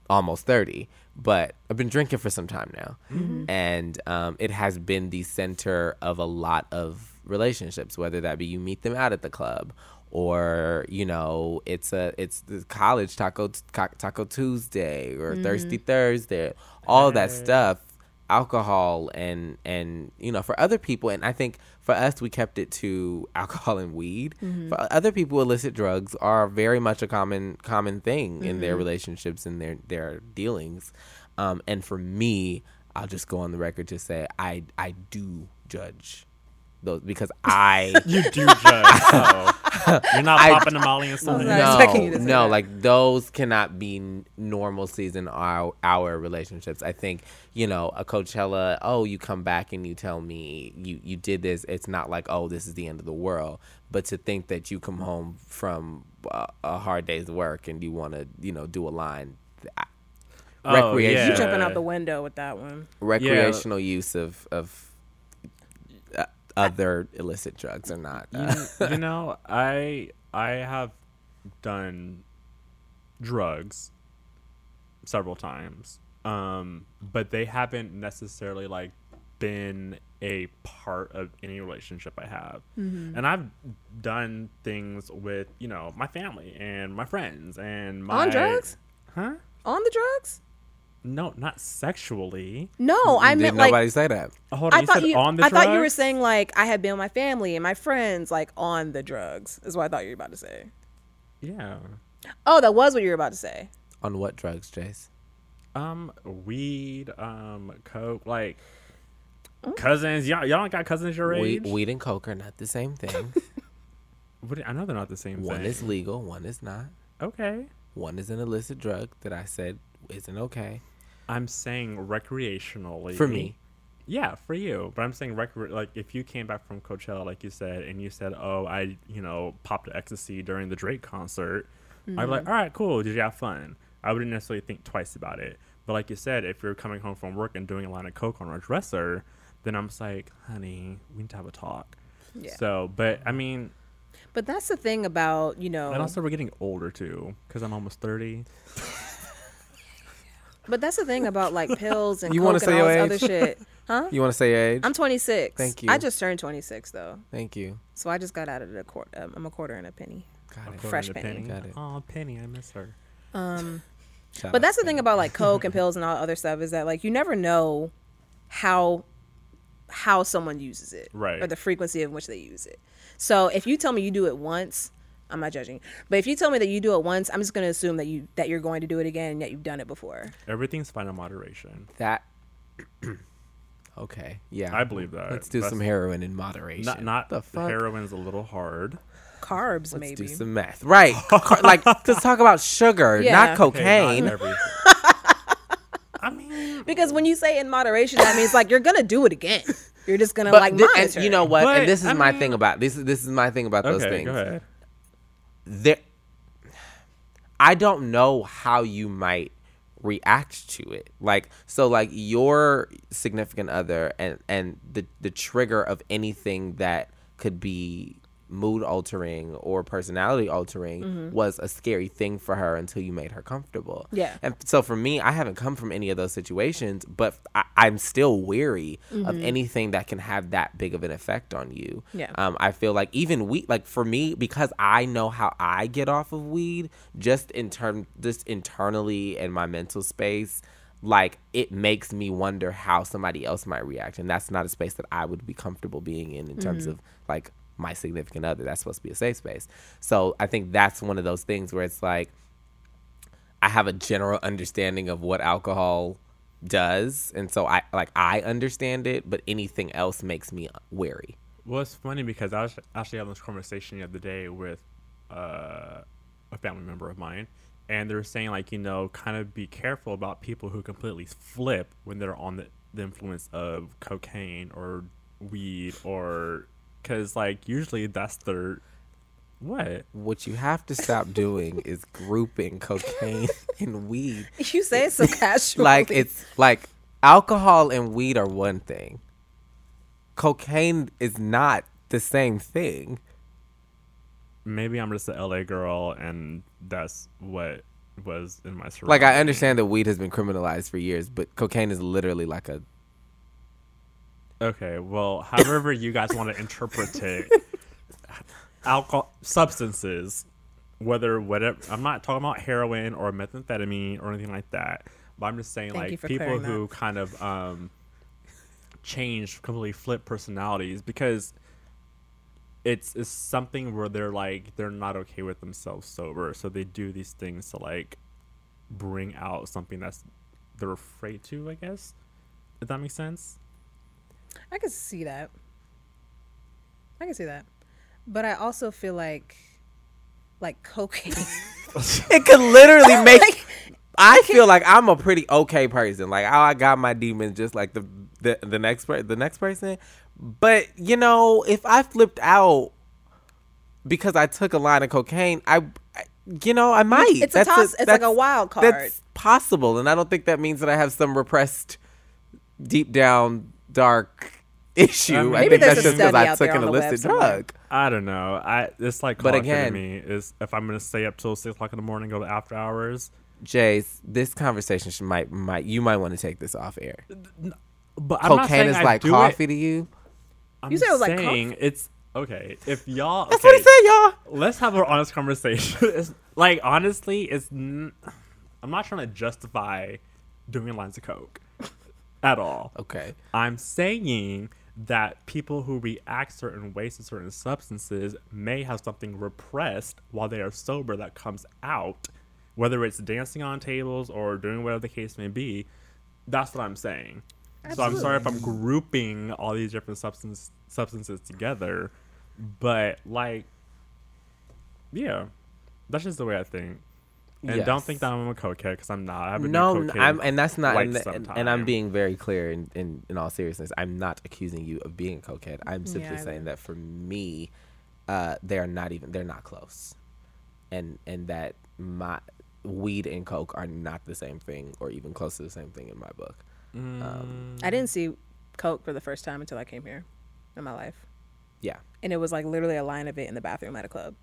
almost thirty, but I've been drinking for some time now, Mm-hmm. and um, it has been the center of a lot of relationships. Whether that be you meet them out at the club, or you know it's a it's the college taco taco Tuesday or mm-hmm. Thirsty Thursday, all that stuff alcohol and and you know for other people and i think for us we kept it to *laughs* alcohol and weed. Mm-hmm. For other people illicit drugs are very much a common common thing in their mm-hmm. relationships and their their dealings. Um and for me i'll just go on the record to say i i do judge those because i *laughs* You do judge. so You're not *laughs* I- popping the Molly and stuff. not you no, to no, that. like those cannot be n- normalcies in our our relationships. I think you know a Coachella. Oh, you come back and you tell me you you did this. It's not like oh this is the end of the world. But to think that you come home from uh, a hard day's work and you want to you know do a line. I- Oh, recreation- yeah. You jumping out the window with that one. Recreational use of of other illicit drugs or not. Uh, you, you know, I I have done drugs several times, um, but they haven't necessarily like been a part of any relationship I have. Mm-hmm. And I've done things with, you know, my family and my friends and my On drugs? Huh? On the drugs? No, not sexually. No, I Did meant nobody like say that? Hold on, I you thought said you. on the I thought you were saying like I had been with my family and my friends like on the drugs. Is what I thought you were about to say. Yeah. Oh, that was what you were about to say. On what drugs, Jace? Um, weed, um, coke, like Oh. cousins. Y'all, y'all don't got cousins your age. Weed, weed and coke are not the same thing. *laughs* What I know they're not the same one thing. is legal, one is not. okay. One is an illicit drug that I said isn't okay I'm saying recreationally for me. Yeah, for you. But I'm saying recre- like if you came back from Coachella, like you said, and you said, "Oh, I, you know, popped ecstasy during the Drake concert," I'd be like, mm-hmm. "All right, cool. Did you have fun?" I wouldn't necessarily think twice about it. But like you said, if you're coming home from work and doing a line of coke on our dresser, then I'm just like, "Honey, we need to have a talk." Yeah. So, but I mean, But that's the thing about you know. and also we're getting older too, because I'm almost thirty. *laughs* But that's the thing about like pills and *laughs* You coke wanna and say all your this age? other shit. Huh? You want to say your age? I'm 26. Thank you. I just turned 26 though, Thank you. so I just got out of the court. Um, I'm a quarter and a penny. Got it. Fresh According to penny. Got it. Oh, Penny, I miss her. Um, *laughs* Shout but that's the to thing about like coke and pills and all other stuff is that like you never know how how someone uses it Right. or the frequency of which they use it. So if you tell me you do it once, I'm not judging. But if you tell me that you do it once, I'm just going to assume that you that you're going to do it again and that you've done it before. Everything's fine in moderation. that. *clears throat* okay, yeah. I believe that. Let's do That's- some heroin in moderation. Not not the fuck. heroin's a little hard. Carbs Let's maybe. do some meth. Right. *laughs* Car- like let's talk about sugar, Yeah. not Okay, cocaine. not. *laughs* I mean, Because when you say in moderation, that means like you're gonna do it again. You're just gonna but like thi- monitor. and you know what? But, and this is I my mean- thing about this. Is this is my thing about those okay, things. There, I don't know how you might react to it. Like so, like your significant other and and the the trigger of anything that could be mood altering or personality altering mm-hmm. was a scary thing for her until you made her comfortable. Yeah. And so for me, I haven't come from any of those situations, but I, I'm still weary of mm-hmm. anything that can have that big of an effect on you. Yeah. Um, I feel like even weed, like for me, because I know how I get off of weed, just in term, just internally in my mental space, like it makes me wonder how somebody else might react, and that's not a space that I would be comfortable being in in terms mm-hmm. of like my significant other. That's supposed to be a safe space. So I think that's one of those things where it's like I have a general understanding of what alcohol does, and so I like I understand it, but anything else makes me wary. Well, it's funny because I was actually having this conversation the other day with uh, a family member of mine, and they were saying like you know kind of be careful about people who completely flip when they're on the, the influence of cocaine or weed or because like usually that's their what What you have to stop doing is grouping cocaine *laughs* and weed. you say it so casually. Like it's like alcohol and weed are one thing. Cocaine is not the same thing. maybe I'm just a LA girl and that's what was in my surroundings. Like I understand that weed has been criminalized for years, but cocaine is literally like a Okay, well, however you guys want to interpret it, alcohol substances, whether whatever. I'm not talking about heroin or methamphetamine or anything like that. But I'm just saying, Thank like people who kind of um, change, completely flip personalities because it's it's something where they're like they're not okay with themselves sober, so they do these things to like bring out something that's they're afraid to. I guess. If that makes sense. I can see that. I can see that. But I also feel like like cocaine. *laughs* *laughs* it could literally *laughs* make Like, I feel like I'm a pretty okay person. Like oh, I got my demons just like the the, the next per- the next person. But you know, if I flipped out because I took a line of cocaine, I, I you know, I might. It's a toss- it's like a wild card. That's possible, and I don't think that means that I have some repressed, deep down dark *laughs* issue. I maybe think there's that's a just because I out took there an on the web illicit drug. I don't know. I it's like But but again- again, me is if I'm gonna stay up till six o'clock in the morning, go to after hours. Jace, this conversation should, might might you might want to take this off air. But I'm Cocaine saying is I like do it- coffee to you. I'm You said it was like saying it's okay. If y'all, That's what he said, y'all. let's have an honest conversation. *laughs* It's, like honestly, it's n- I'm not trying to justify doing lines of coke at all. Okay. I'm saying that people who react certain ways to certain substances may have something repressed while they are sober that comes out, whether it's dancing on tables or doing whatever the case may be. That's what I'm saying. Absolutely. So I'm sorry if I'm grouping all these different substance substances together, but like, yeah, that's just the way I think. And don't think that I'm a cokehead because I'm not. I haven't No, do n- cocaine I'm, and that's not, quite and, some and, and I'm being very clear in, in, in all seriousness. I'm not accusing you of being a cokehead. I'm simply Yeah, saying that for me, uh, they are not even, they're not close. And, and that my weed and coke are not the same thing or even close to the same thing in my book. Um, I didn't see Coke for the first time until I came here in my life. yeah. And it was like literally a line of it in the bathroom at a club.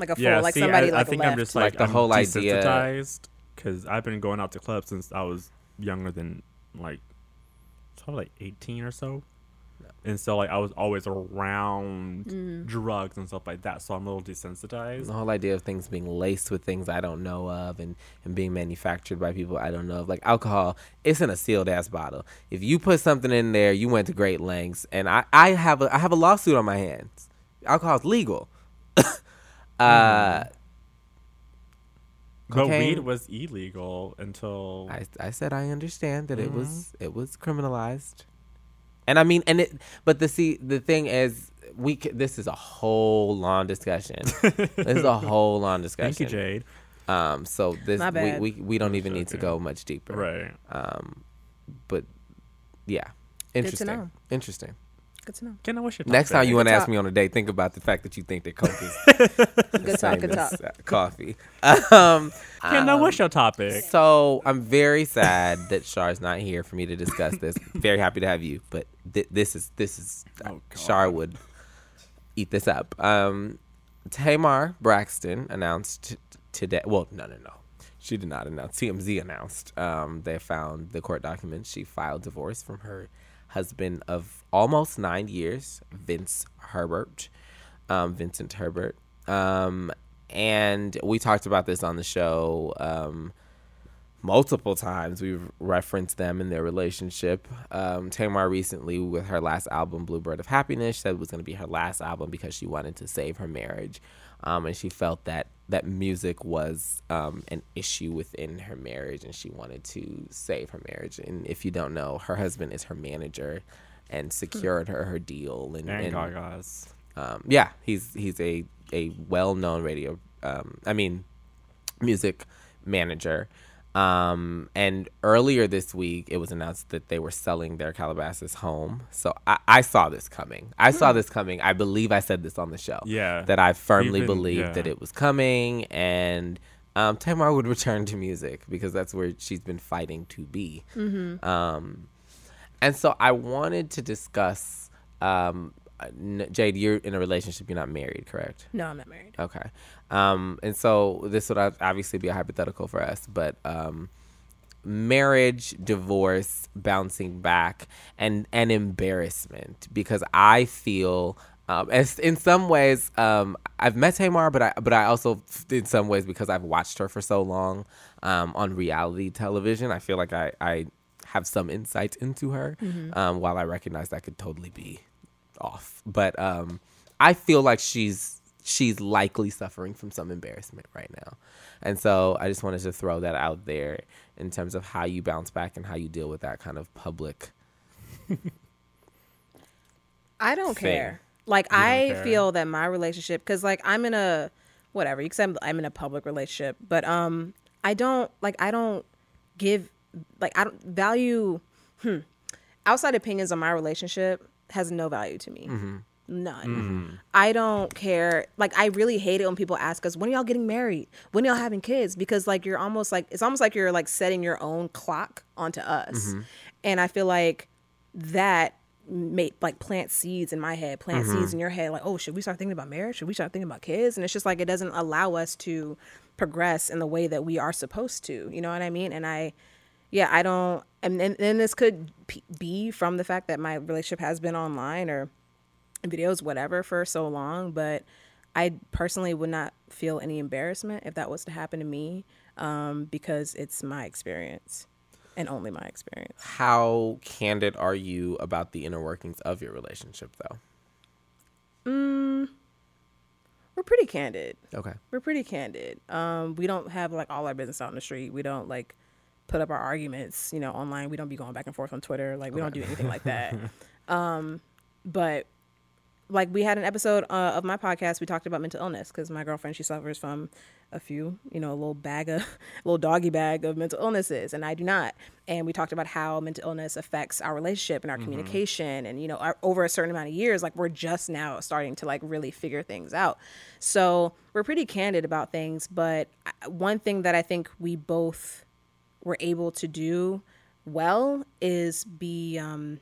Like a full, Yeah, like see, somebody I, like I think left. I'm just Like like, the I'm whole idea- desensitized because I've been going out to clubs since I was younger than like probably like 18 or so, and so like I was always around Mm-hmm. drugs and stuff like that. So I'm a little desensitized. The whole idea of things being laced with things I don't know of and, and being manufactured by people I don't know of. Like alcohol, it's in a sealed ass bottle. If you put something in there, you went to great lengths. And I, I have a I have a lawsuit on my hands. Alcohol's legal. *laughs* uh But cocaine- weed was illegal until I, I said I understand that it was it was criminalized, and I mean, and it. But the see, the thing is, we c- this is a whole long discussion. *laughs* this is a whole long discussion. thank you, Jade. Um, so this My we, bad. we we don't even need to go much deeper. Right. Um, but yeah, to interesting. know. Interesting. Good to know. Can I wish your Next time you want to ask me on a date, think about the fact that you think that coke is *laughs* Good the talk. same Good as, talk. uh, coffee. *laughs* Um, Can I wish your topic? So I'm very sad that Char's not here for me to discuss this. very happy to have you, but th- this is this is Oh, God. Char would eat this up. Um, Tamar Braxton announced t- today. Well, no, no, no. She did not announce. TMZ announced. Um, they found the court documents. She filed divorce from her husband of almost nine years, Vince Herbert, um, Vincent Herbert. Um, and we talked about this on the show. Um, multiple times we've referenced them in their relationship. Um, Tamar recently, with her last album, Bluebird of Happiness, said it was going to be her last album because she wanted to save her marriage. Um, and she felt that that music was um, an issue within her marriage and she wanted to save her marriage. And if you don't know, her husband is her manager and secured her her deal. And, And and Gaga's. um, yeah, he's he's a a well known radio. Um, I mean, music manager. Um, and earlier this week, it was announced that they were selling their Calabasas home. So I, I saw this coming. I saw this coming. I believe I said this on the show. Yeah. That I firmly We've believed yeah. that it was coming, and um, Tamar would return to music because that's where she's been fighting to be. Um, and so I wanted to discuss. Um, Jade, you're in a relationship. You're not married, correct? No, I'm not married. Okay. Um, and so this would obviously be a hypothetical for us, but um, marriage, divorce, bouncing back, and and embarrassment because I feel. Um, as in some ways, um, I've met Tamar, but I but I also, in some ways, because I've watched her for so long um, on reality television, I feel like I, I have some insight into her. Um, while I recognize that could totally be off, but um, I feel like she's she's likely suffering from some embarrassment right now, and so I just wanted to throw that out there in terms of how you bounce back and how you deal with that kind of public. *laughs* I don't thing. care. Like I care? feel that my relationship, because like I'm in a whatever. You can say I'm, I'm in a public relationship, but um, I don't like I don't give like I don't value. Hmm, outside opinions on my relationship has no value to me. Mm-hmm. None. Mm-hmm. I don't care. Like I really hate it when people ask us, "When are y'all getting married? When are y'all having kids?" Because like you're almost like it's almost like you're like setting your own clock onto us, mm-hmm. and I feel like that make like plant seeds in my head, plant seeds in your head. Like, oh, should we start thinking about marriage? Should we start thinking about kids? And it's just like it doesn't allow us to progress in the way that we are supposed to. You know what I mean? And I, yeah, I don't, and, and, and this could p- be from the fact that my relationship has been online or videos, whatever, for so long. But I personally would not feel any embarrassment if that was to happen to me um, because it's my experience and only my experience. How candid are you about the inner workings of your relationship, though? We're pretty candid. Okay. We're pretty candid. Um, we don't have like all our business out in the street. We don't like put up our arguments, you know, online. We don't be going back and forth on Twitter. Like we don't do anything like that. *laughs* Um, but like we had an episode uh, of my podcast. We talked about mental illness because my girlfriend she suffers from a few, you know, a little bag of, a *laughs* little doggy bag of mental illnesses, and I do not. And we talked about how mental illness affects our relationship and our communication, and you know, our, over a certain amount of years, like we're just now starting to like really figure things out. So we're pretty candid about things. But one thing that I think we both were able to do well is be um,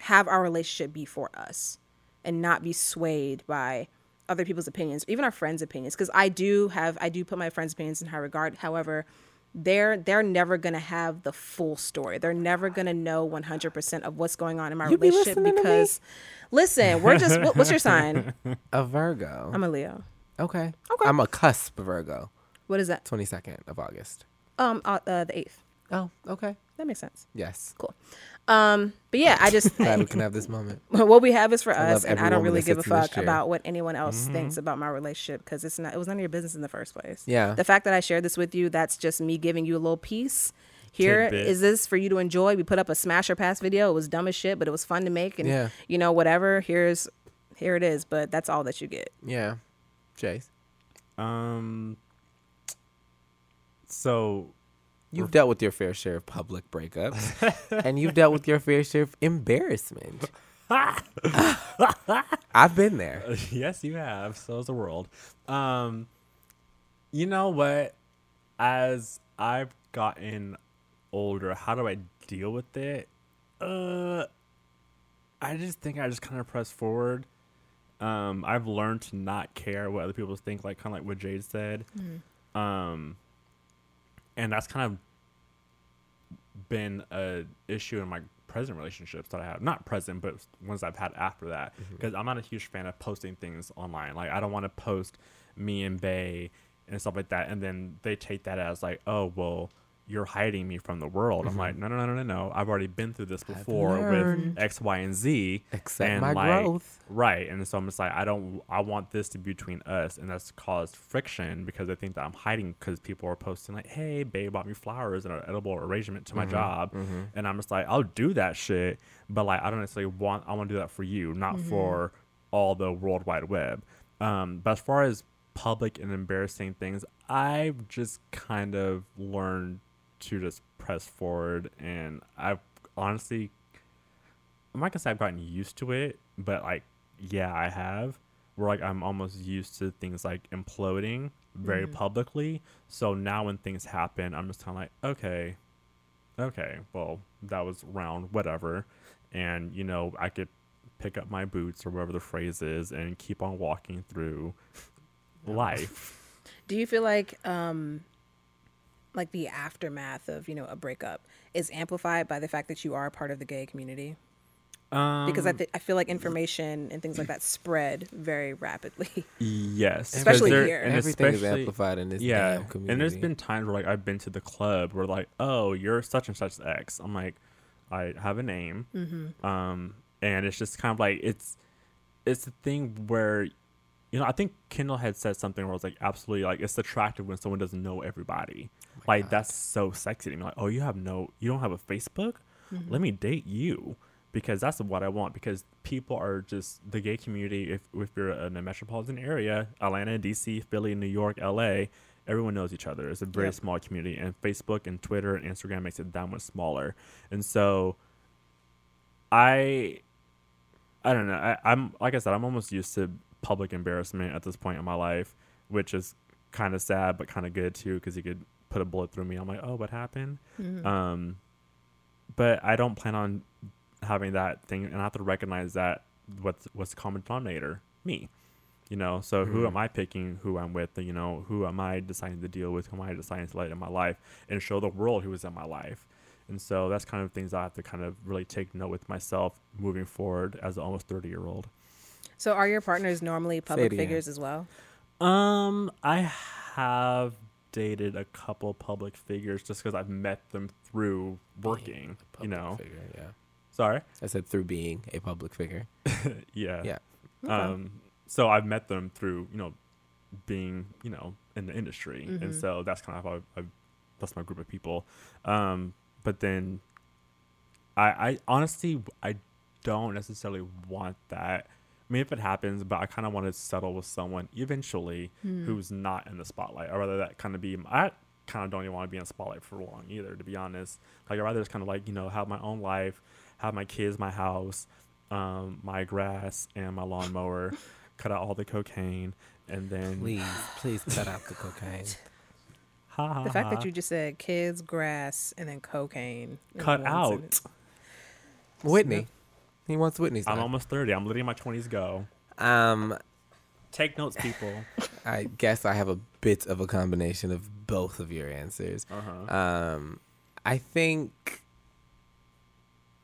have our relationship be for us and not be swayed by other people's opinions, even our friends' opinions. Because I do have, I do put my friends' opinions in high regard. However, they're they're never gonna have the full story. They're never gonna know one hundred percent of what's going on in my You relationship listening to me? because, listen, we're just. What, what's your sign? *laughs* A Virgo. I'm a Leo. okay. Okay. I'm a cusp Virgo. What is that? 22nd of August. Um, uh, uh, the eighth. Oh, okay. That makes sense. Yes. Cool. Um, but yeah, I just *laughs* Glad we *laughs* can have this moment. what we have is for I us, and I don't really give a sits in this fuck about what anyone else thinks about my relationship because it's not. It was none of your business in the first place. Yeah. The fact that I shared this with you, that's just me giving you a little piece. Here is Tidbit. this for you to enjoy. We put up a smash or pass video. It was dumb as shit, but it was fun to make, and Yeah. you know whatever. Here's here it is, but that's all that you get. Yeah. Chase, Um. So you've dealt with your fair share of public breakups, and you've dealt with your fair share of embarrassment. *laughs* I've been there. yes, you have. So has the world. Um, you know what? As I've gotten older, how do I deal with it? Uh, I just think I just kind of press forward. Um, I've learned to not care what other people think, like kind of like what Jade said. Um, and that's kind of been a issue in my present relationships that I have. Not present, but ones I've had after that. Mm-hmm. Because I'm not a huge fan of posting things online. Like I don't want to post me and Bay and stuff like that, and then they take that as like, oh well, you're hiding me from the world. I'm like, mm-hmm. no, no, no, no, no, no. I've already been through this before with. X, Y, and Z. And my like, growth. Right. And so I'm just like, I don't, I want this to be between us. And that's caused friction because I think that I'm hiding because people are posting, like, hey, babe bought me flowers and an edible arrangement to my mm-hmm. job. Mm-hmm. And I'm just like, I'll do that shit. But like, I don't necessarily want, I want to do that for you, not for all the World Wide Web. Um, but as far as public and embarrassing things, I've just kind of learned to just press forward. And I've honestly I'm not gonna say I've gotten used to it, but like, yeah, I have. Where like I'm almost used to things like imploding very publicly. So now when things happen, I'm just kind of like, okay, okay, well, that was round, whatever, and you know, I could pick up my boots or whatever the phrase is and keep on walking through *laughs* life. Do you feel like um like the aftermath of, you know, a breakup is amplified by the fact that you are a part of the gay community? Um, Because I th- I feel like information and things like that spread very rapidly. yes, Especially there- here. and Everything is amplified in this yeah damn community. and there's been times where like i've been to the club where like oh you're such and such x i'm like i have a name um and it's just kind of like it's it's a thing where you know i think kendall had said something where it's like absolutely like it's attractive when someone doesn't know everybody oh like that's so sexy to me like oh you have no you don't have a facebook mm-hmm. let me date you because that's what I want. Because people are just the gay community. If if you're in a metropolitan area, Atlanta, DC, Philly, New York, LA, everyone knows each other. It's a very Yep. small community, and Facebook and Twitter and Instagram makes it that much smaller. And so, I, I don't know. I, I'm like I said, I'm almost used to public embarrassment at this point in my life, which is kind of sad but kind of good too, because you could put a bullet through me. I'm like, oh, what happened? Um, but I don't plan on having that thing, and I have to recognize that what's what's the common denominator? Me. You know, so who Mhm. am I picking? Who I'm with? You know, who am I deciding to deal with? Who am I deciding to let in my life and show the world who is in my life? And so that's kind of things I have to kind of really take note with myself moving forward as an almost thirty year old. So are your partners normally public again. figures as well? Um, I have dated a couple public figures just because I've met them through working. You Public know, figure, yeah. sorry. I said through being a public figure. *laughs* yeah. Yeah. Okay. Um, so I've met them through, you know, being, you know, in the industry. And Mhm. so that's kind of how I've, I've, that's my group of people. Um, but then I, I honestly, I don't necessarily want that. I mean, if it happens, but I kind of want to settle with someone eventually Hmm. who's not in the spotlight, or rather that kind of be, I kind of don't even want to be in the spotlight for long either, to be honest. Like, I'd rather just kind of like, you know, have my own life, have my kids, my house, um, my grass, and my lawnmower, *laughs* cut out all the cocaine, and then Please, please cut out the cocaine. *laughs* ha, ha, The fact ha, that you just said kids, grass, and then cocaine. cut out. sentence. Whitney. He wants Whitney's. I'm life. almost 30. I'm letting my 20s go. Um, Take notes, people. *laughs* I guess I have a bit of a combination of both of your answers. Uh-huh. Um, I think,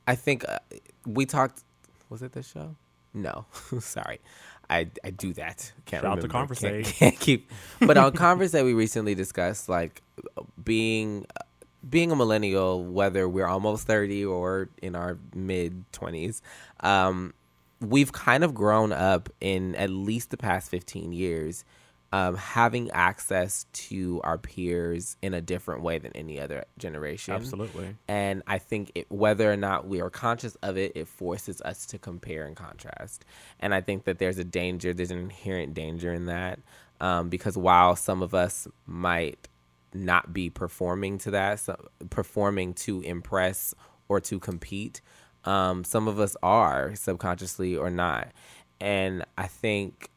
I think uh, we talked. Was it this show? No, *laughs* sorry. I, I do that. Can't Shout out to remember. Can't, can't keep. But on *laughs* Conversate, we recently discussed like being being a millennial, whether we're almost thirty or in our mid twenties. Um, we've kind of grown up in at least the past 15 years um, having access to our peers in a different way than any other generation Absolutely. and i think it, whether or not we are conscious of it it forces us to compare and contrast and i think that there's a danger there's an inherent danger in that um, because while some of us might not be performing to that so performing to impress or to compete. Um, some of us are subconsciously or not. And i think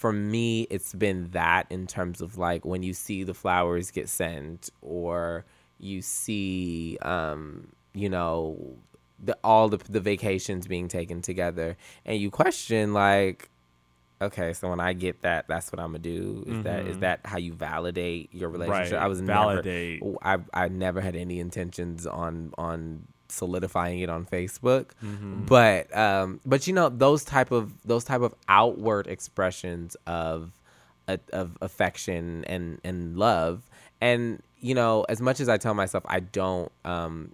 for me it's been that in terms of like when you see the flowers get sent or you see um you know the all the the vacations being taken together and you question like okay so when i get that that's what i'm gonna do is that is Mhm. that how you validate your relationship Right. i was Validate. never i i never had any intentions on on solidifying it on facebook Mhm. but um but you know those type of those type of outward expressions of of affection and and love and you know as much as i tell myself i don't um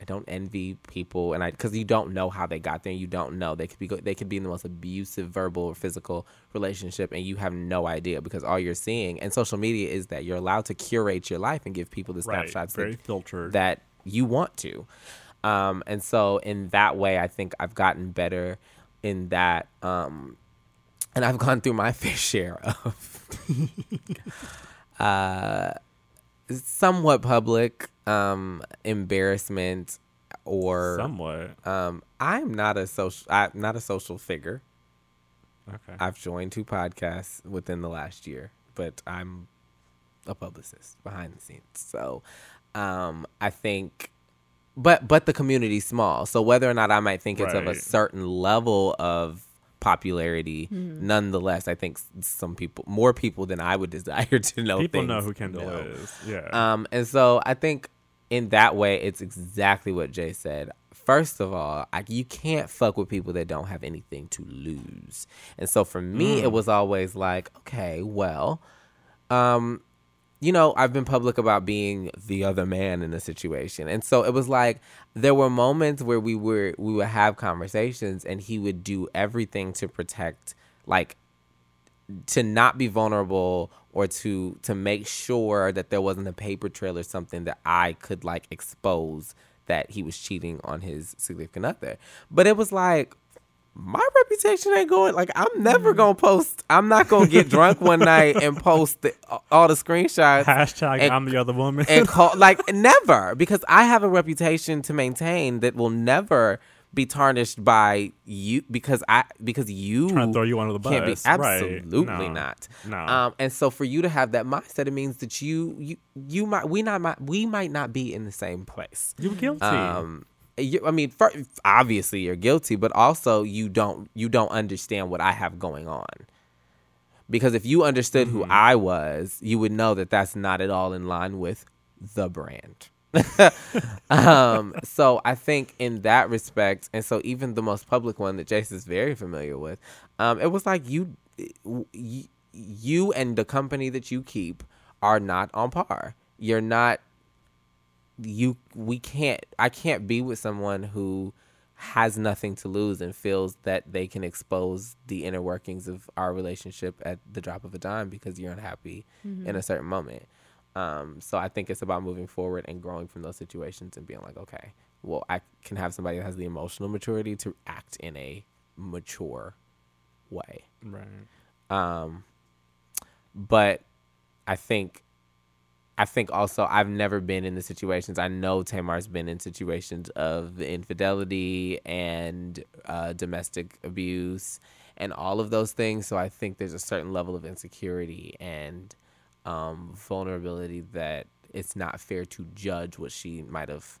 i don't envy people and i because you don't know how they got there you don't know they could be they could be in the most abusive verbal or physical relationship and you have no idea because all you're seeing and social media is that you're allowed to curate your life and give people the right. snapshots Very that filtered. that you want to. Um, and so in that way, I think I've gotten better in that. Um, and I've gone through my *laughs* fair share of *laughs* uh, somewhat public um, embarrassment or Somewhat. um, I'm not a social I'm not a social figure. Okay. I've joined two podcasts within the last year, but I'm a publicist behind the scenes. So um, I think, but but the community's small. So whether or not I might think it's of a certain level of popularity, nonetheless, I think some people, more people than I would *laughs* desire to know. People know who Kendall know. is. Yeah. Um, and so I think in that way, it's exactly what Jay said. First of all, I, you can't fuck with people that don't have anything to lose. And so for me, it was always like, okay, well, um, you know, I've been public about being the other man in the situation. And so it was like there were moments where we were we would have conversations and he would do everything to protect like to not be vulnerable or to to make sure that there wasn't a paper trail or something that I could like expose that he was cheating on his significant other. But it was like my reputation ain't going like I'm never gonna post. I'm not gonna get drunk *laughs* one night and post the, all the screenshots Hashtag and- I'm the other woman. and call *laughs* like never because I have a reputation to maintain that will never be tarnished by you because I because you Trying to throw you under the bus. can't be bus. Right. absolutely No. not. No. Um, and so for you to have that mindset, it means that you you you might we not might we might not be in the same place. You're guilty. Um, you, I mean, obviously you're guilty, but also you don't you don't understand what I have going on. Because if you understood who Mm-hmm. I was, you would know that that's not at all in line with the brand. *laughs* um, so I think in that respect, and so even the most public one that Jace is very familiar with, um, it was like you, you, you and the company that you keep are not on par. You're not. You we can't. I can't be with someone who has nothing to lose and feels that they can expose the inner workings of our relationship at the drop of a dime because you're unhappy in a certain moment. Um, so I think it's about moving forward and growing from those situations and being like, okay, well, I can have somebody that has the emotional maturity to act in a mature way. Right. Um, but I think, I think also I've never been in the situations. I know Tamar's been in situations of infidelity and uh, domestic abuse and all of those things. So I think there's a certain level of insecurity and um, vulnerability that it's not fair to judge what she might have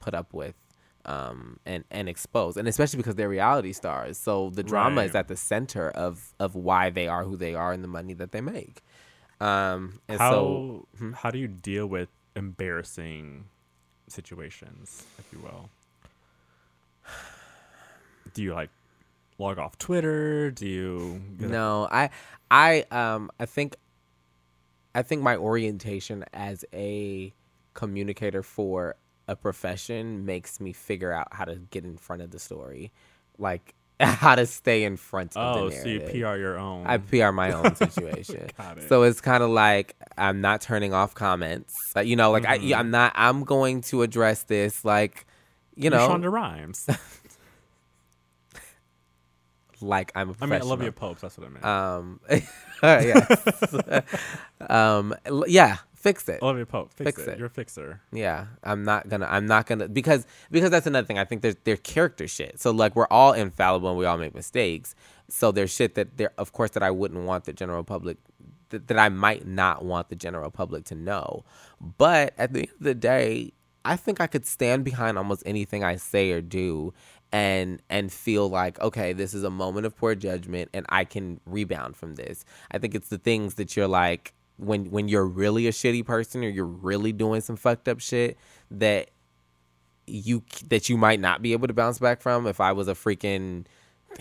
put up with um, and and expose, and especially because they're reality stars. So the drama is at the center of of why they are who they are and the money that they make. Um, and how so hmm? how do you deal with embarrassing situations, if you will? Do you like log off Twitter? Do you No, I I um I think I think my orientation as a communicator for a profession makes me figure out how to get in front of the story. Like *laughs* how to stay in front of Oh, the so you. PR your own. I PR my own *laughs* situation. Got it. So it's kind of like I'm not turning off comments. Like, you know, like Mm-hmm. I I'm not I'm going to address this like you You're know, Shonda Rhimes. *laughs* like I'm a I mean. Olivia Pope. That's what I meant. Um, yes. um, yeah, fix it. Olivia Pope. Fix, fix it. it. You're a fixer. Yeah, I'm not gonna. I'm not gonna because because that's another thing. I think there's their character shit. So like we're all infallible and we all make mistakes. So there's shit that there, of course, that I wouldn't want the general public, that, that I might not want the general public to know. But at the end of the day, I think I could stand behind almost anything I say or do, and and feel like okay, this is a moment of poor judgment, and I can rebound from this. I think it's the things that you're like when when you're really a shitty person or you're really doing some fucked up shit that you that you might not be able to bounce back from if I was a freaking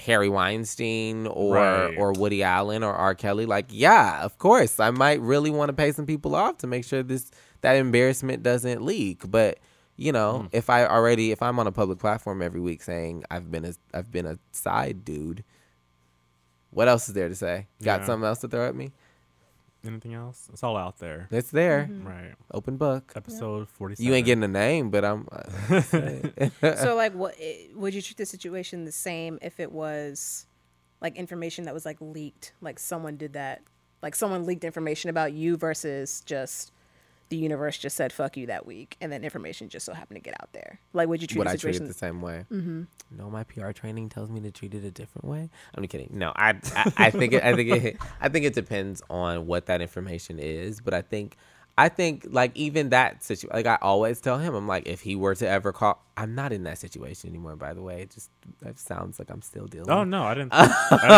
Harvey Weinstein or Right. or Woody Allen or R. Kelly like yeah of course I might really want to pay some people off to make sure this that embarrassment doesn't leak but you know mm-hmm. if I already if I'm on a public platform every week saying I've been a I've been a side dude what else is there to say got Yeah. something else to throw at me Anything else? It's all out there. it's there mm-hmm. Right. open book Episode 47. you ain't getting a name but I'm uh, *laughs* so like *laughs* what eh, would you treat the situation the same if it was like information that was like leaked like someone did that like someone leaked information about you versus just the universe just said fuck you that week and then information just so happened to get out there like would you treat would the I treat it the same way? Mm-hmm. No, my PR training tells me to treat it a different way. I'm kidding. No, I, I, I think it, I think it, I think it depends on what that information is. But I think, I think like even that situation, like I always tell him, I'm like, if he were to ever call, I'm not in that situation anymore. By the way, it just that sounds like I'm still dealing. Oh no, I didn't. *laughs* I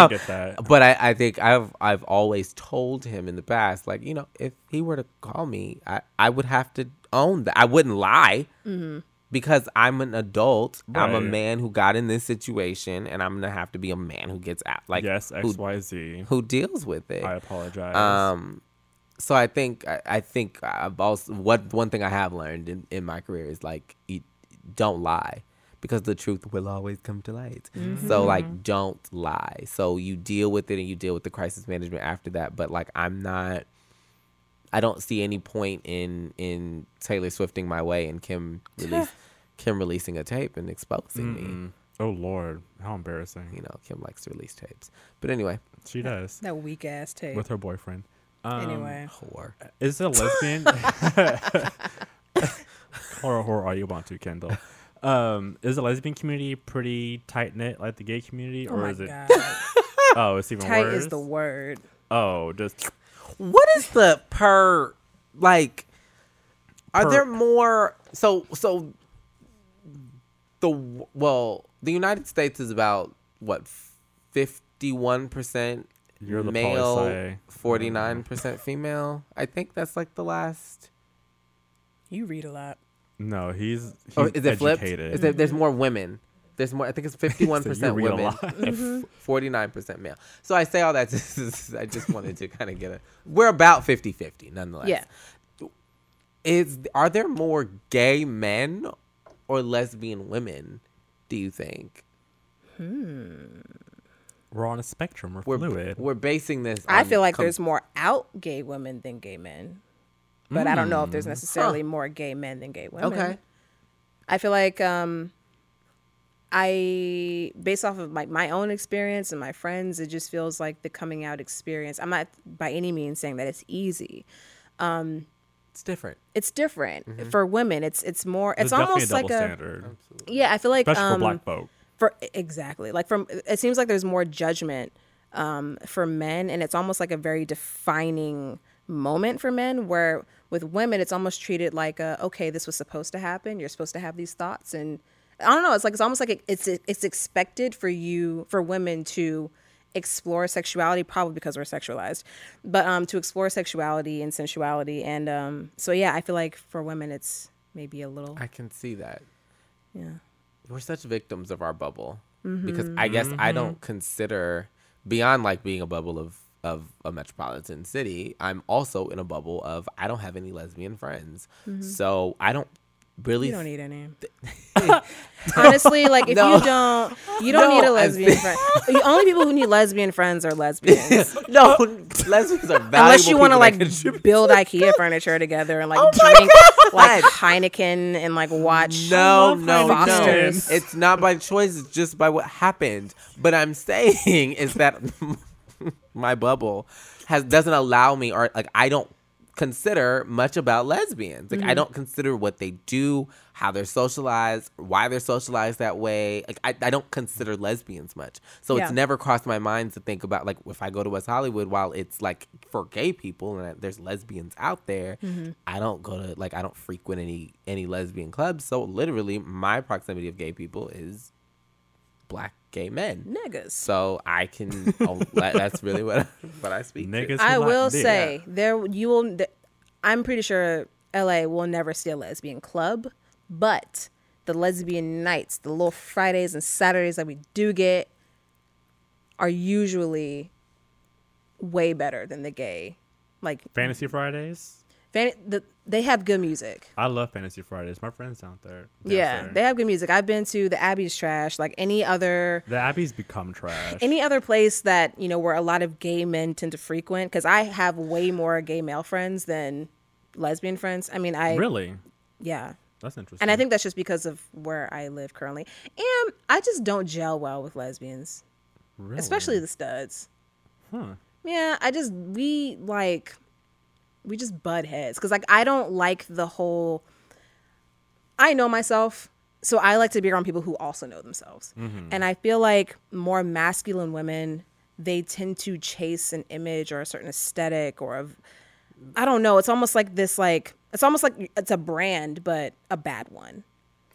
didn't get that. But I, I think I've I've always told him in the past, like you know, if he were to call me, I, I would have to own that. I wouldn't lie because I'm an adult. I'm a man who got in this situation, and I'm gonna have to be a man who gets out, like yes, who, X Y Z. who deals with it. I apologize. Um, so I think I, I think I've also what one thing I have learned in, in my career is like you don't lie because the truth will always come to light. So mm-hmm. like don't lie. So you deal with it and you deal with the crisis management after that. But like I'm not. I don't see any point in in Taylor Swifting my way and Kim *laughs* release, Kim releasing a tape and exposing me. Mm-mm. Oh Lord, how embarrassing. You know, Kim likes to release tapes. But anyway, She does that weak ass tape with her boyfriend. Um, anyway whore. Is a lesbian? Call her whore all you want to, Kendall. Um, is the lesbian community pretty tight knit like the gay community, oh or my is it? god *laughs* Oh, it's even tight worse. is the word Oh, just what is the per like are Per- there more so so the well the united states is about what 51% You're the male, forty nine percent female. I think that's like the last. You read a lot. No, he's, oh, he's Oh, is it flipped? educated. Is there, there's more women. There's more. I think it's fifty *laughs* one So percent you read a women, *laughs* *laughs* forty nine percent male. So I say all that. To, I just wanted to kind of get a. We're about 50-50 nonetheless. Yeah. Is are there more gay men or lesbian women? Do you think hmm. We're on a spectrum. We're, we're fluid. we're basing this? I feel like com- there's more out gay women than gay men. But I don't know if there's necessarily more gay men than gay women. okay. I feel like um I based off of my, my own experience and my friends, it just feels like the coming out experience. I'm not by any means saying that it's easy. Um, It's different. It's different for women. It's it's more it's definitely almost a double like a standard, yeah, I feel like especially um, for black folk. For exactly. Like from it seems like there's more judgment um, for men and it's almost like a very defining moment for men where with women it's almost treated like a, okay this was supposed to happen. You're supposed to have these thoughts. And i don't know it's like it's almost like it, it's it's expected for you for women to explore sexuality probably because we're sexualized but um to explore sexuality and sensuality. And um so yeah i feel like for women it's maybe a little I can see that. yeah we're such victims of our bubble. Because I guess I don't mm-hmm. consider beyond like being a bubble of of a metropolitan city. I'm also in a bubble of I don't have any lesbian friends, mm-hmm. so I don't really. You don't need any. *laughs* Honestly, like if No. you don't, you don't No, need a lesbian friend. The only people who need lesbian friends are lesbians. *laughs* no, lesbians are valuable. Unless you want to like build *laughs* IKEA furniture together and like Oh drink like Heineken and like watch. No, no, no. It's not by choice. It's just by what happened. But I'm saying is that my bubble has doesn't allow me, or like I don't consider much about lesbians. Like I mm-hmm. don't consider what they do, how they're socialized, why they're socialized that way. Like I, I don't consider lesbians much. So Yeah. it's never crossed my mind to think about like if I go to West Hollywood, while it's like for gay people and there's lesbians out there, mm-hmm. I don't go to like I don't frequent any any lesbian clubs. So literally, my proximity of gay people is black gay men. Niggas. So I can. oh, that- that's really what *laughs* what I speak. to. Niggas I will dick. say there you will. I'm pretty sure LA will never see a lesbian club, but the lesbian nights, the little Fridays and Saturdays that we do get, are usually way better than the gay. Like Fantasy Fridays. Fan, the, they have good music. I love Fantasy Fridays. My friends down there. dance Yeah, there. they have good music. I've been to the Abbey's Trash, like any other the Abbeys become trash. any other place that you know where a lot of gay men tend to frequent because i have way more gay male friends than lesbian friends i mean i really? yeah That's interesting. and i think that's just because of where i live currently and i just don't gel well with lesbians really? especially the studs Huh. yeah i just we like we just butt heads. Because like i don't like the whole i know myself so i like to be around people who also know themselves. Mm-hmm. And i feel like more masculine women they tend to chase an image or a certain aesthetic or a i don't know it's almost like this like it's almost like it's a brand but a bad one.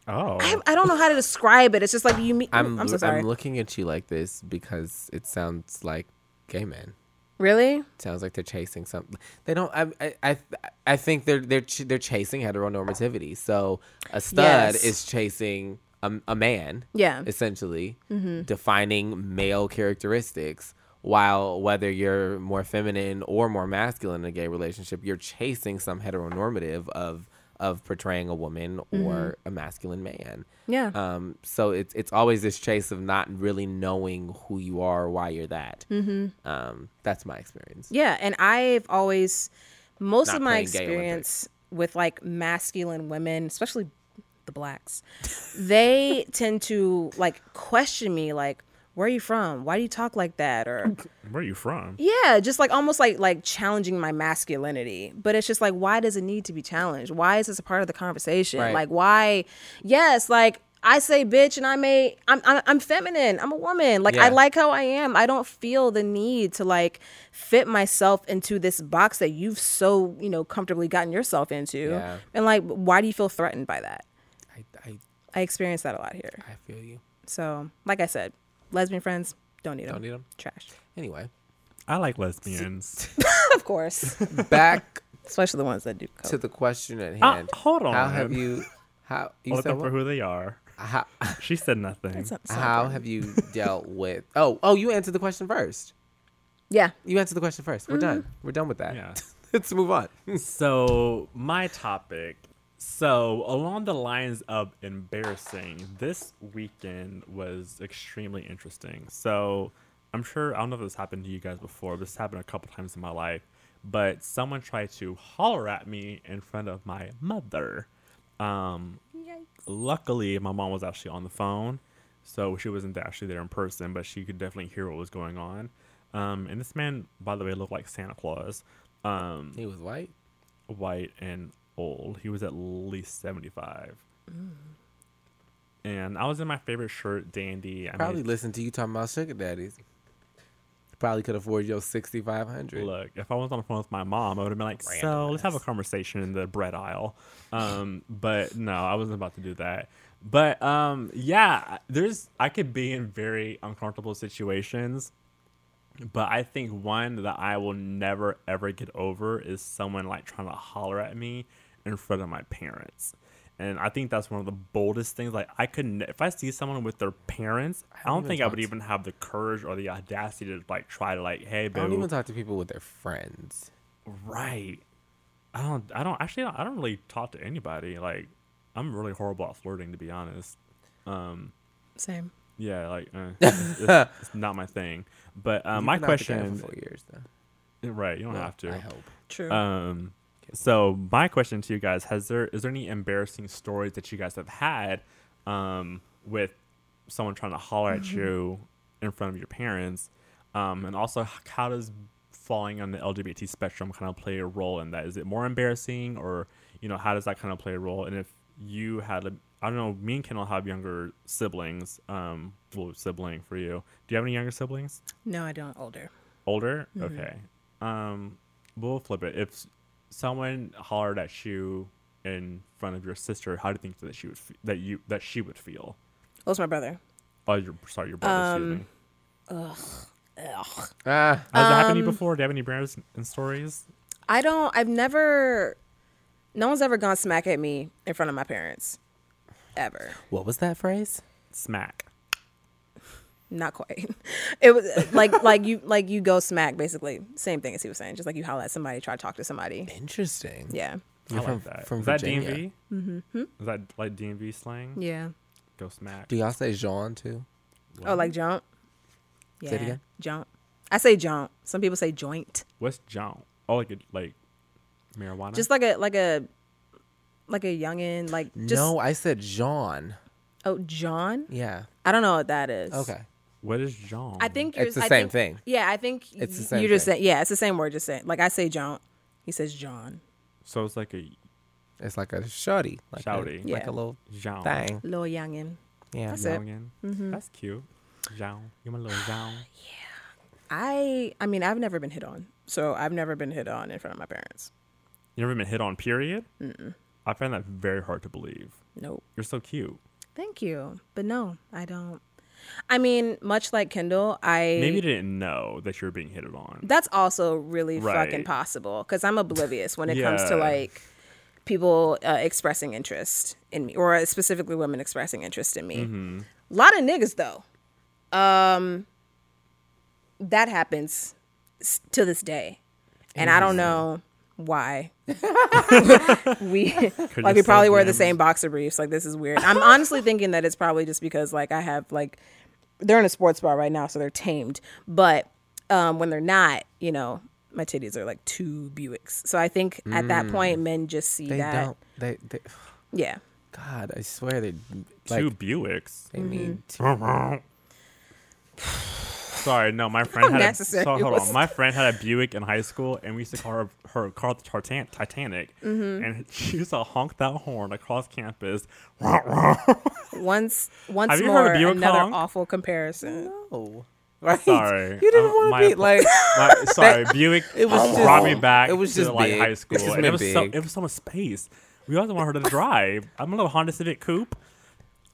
Oh. I, I don't know how to describe it. It's just like you meet I'm i'm, so sorry I'm looking at you like this because it sounds like gay men. Really sounds like they're chasing something. They don't. I. I. I, think they're they're ch- they're chasing heteronormativity. So a stud Yes. is chasing a, a man. Yeah. Essentially, mm-hmm. defining male characteristics. While whether you're more feminine or more masculine in a gay relationship, you're chasing some heteronormative of of portraying a woman or a masculine man. yeah Um, so it's it's always this chase of not really knowing who you are or why you're that. Mm-hmm. Um, that's my experience. Yeah, and I've always most Not of my experience with like masculine women, especially the blacks, they tend to like question me like where are you from? Why do you talk like that? Or Where are you from? yeah, just like almost like like challenging my masculinity. But it's just like why does it need to be challenged? Why is this a part of the conversation? Right. Like why? Yes, like I say bitch and I may I'm I'm, I'm feminine. I'm a woman. Like I like how I am. I don't feel the need to like fit myself into this box that you've so, you know, comfortably gotten yourself into. Yeah. And like why do you feel threatened by that? I, I, I experience that a lot here. I feel you. So, like I said, lesbian friends don't need them. Don't need them. Trash. Anyway, I like lesbians. *laughs* of course, *laughs* Back especially the ones that do coke. to the question at Ah, hand. hold on. How have you? How you Look said for what? who they are. How, *laughs* She said nothing. That's how celebrating. have you dealt with? Oh, oh, you answered the question first. Yeah. You answered the question first. We're done. We're done with that. Yeah. Let's move on. So my topic. So along the lines of embarrassing, this weekend was extremely interesting. So I'm sure I don't know if this happened to you guys before. This happened a couple times in my life, but someone tried to holler at me in front of my mother. Um, luckily, my mom was actually on the phone, so she wasn't actually there in person, but she could definitely hear what was going on. Um, and this man, by the way, looked like Santa Claus. Um, He was white. white and old. He was at least 75. Mm. And I was in my favorite shirt, dandy. I Probably mean, listened to you talking about sugar daddies. Probably could afford your sixty five hundred. look, if I was on the phone with my mom, I would have been like, so let's have a conversation in the bread aisle. Um, but no, I wasn't about to do that. But um, yeah, there's, I could be in very uncomfortable situations. But I think one that I will never ever get over is someone like trying to holler at me in front of my parents. And I think that's one of the boldest things. Like I couldn't, if I see someone with their parents, I don't even think I would talked- even have the courage or the audacity to like try to like, hey, I don't even talk to people with their friends. right? I don't, I don't actually, I don't really talk to anybody. Like, I'm really horrible at flirting, to be honest. Um, Same. yeah, like uh, *laughs* it's, it's- it's not my thing. But uh, my been out question, for four years though. right? You don't Well, have to. I hope. True. Um, so my question to you guys: Has there is there any embarrassing stories that you guys have had um, with someone trying to holler at you in front of your parents? Um, and also, how does falling on the LGBT spectrum kind of play a role in that? Is it more embarrassing, or you know, how does that kind of play a role? And if you had a I don't know, me and Kendall have younger siblings. Um, well, sibling for you. Do you have any younger siblings? no, I don't. Older. Older? Okay. Um, we'll flip it. If someone hollered at you in front of your sister, how do you think that she would f- that you that she would feel? What's my brother? Oh, your sorry, your brother. excuse Um, me. Ugh. Ah, Has that happened to you um, before? Do you have any brothers and stories? I don't. I've never. No one's ever gone smack at me in front of my parents, ever. what was that phrase? Smack. Not quite. *laughs* It was like *laughs* like you like you go smack basically. Same thing as he was saying. Just like you holler at somebody, try to talk to somebody. Interesting. Yeah. I You're like from- that. from Is that Virginia. DMV? Mm-hmm. Is that like DMV slang? Yeah. Go smack. Do y'all say Jean too? Oh, like jaunt. Yeah. Say it again? Jaunt. I say jaunt. Some people say joint. What's John? Oh, like a, like marijuana. Just like a like a like a youngin. Like just no, I said Jean. oh John. Yeah. I don't know what that is. Okay. What is John? I think you're, It's the I same think- thing. Yeah, I think It's the same You're just thing. saying. Yeah, it's the same word. Just saying. Like I say John. He says John. so. It's like a It's like a shorty. Like Shouty. A, Like a little John. thing. Little youngin. Yeah. That's it. Youngin. Mm-hmm. That's cute. Jean. You're my little ah, Jean. I I mean I've never been hit on, so I've never been hit on in front of my parents. You never been hit on, period? Mm-mm. I find that very hard to believe. Nope. You're so cute. Thank you, but no, I don't. I mean, much like Kendall, I Maybe didn't know that you were being hit on. that's also really fucking possible because I'm oblivious when it comes to like people uh, expressing interest in me, or specifically women expressing interest in me. Mm-hmm. A lot of niggas though. Um, that happens to this day, and I don't know why. *laughs* we like we probably wear the same boxer briefs. Like this is weird. I'm honestly thinking that it's probably just because like I have like they're in a sports bar right now, so they're tamed. But um, when they're not, you know, my titties are like two Buicks. So I think at that point, men just see They that. don't. They, they. Yeah. God, I swear they. Two Buicks. they mean. Mm-hmm. *laughs* Sorry, no, my *laughs* friend had a, necessary so, hold on. My friend had a Buick in high school, and we used to call her her call it the Titan- Titanic, Mm-hmm. and *laughs* she used to honk that horn across campus. *laughs* Once, once Have you more, heard a Buick another honk? awful comparison. Oh. Right. Sorry, You didn't um, want my to be ap- like. My, sorry, Buick. It was just- brought me back. it was to, just like big. high school, It's just it been was so it was so much space. We also want her to drive. I'm a little Honda Civic Coupe.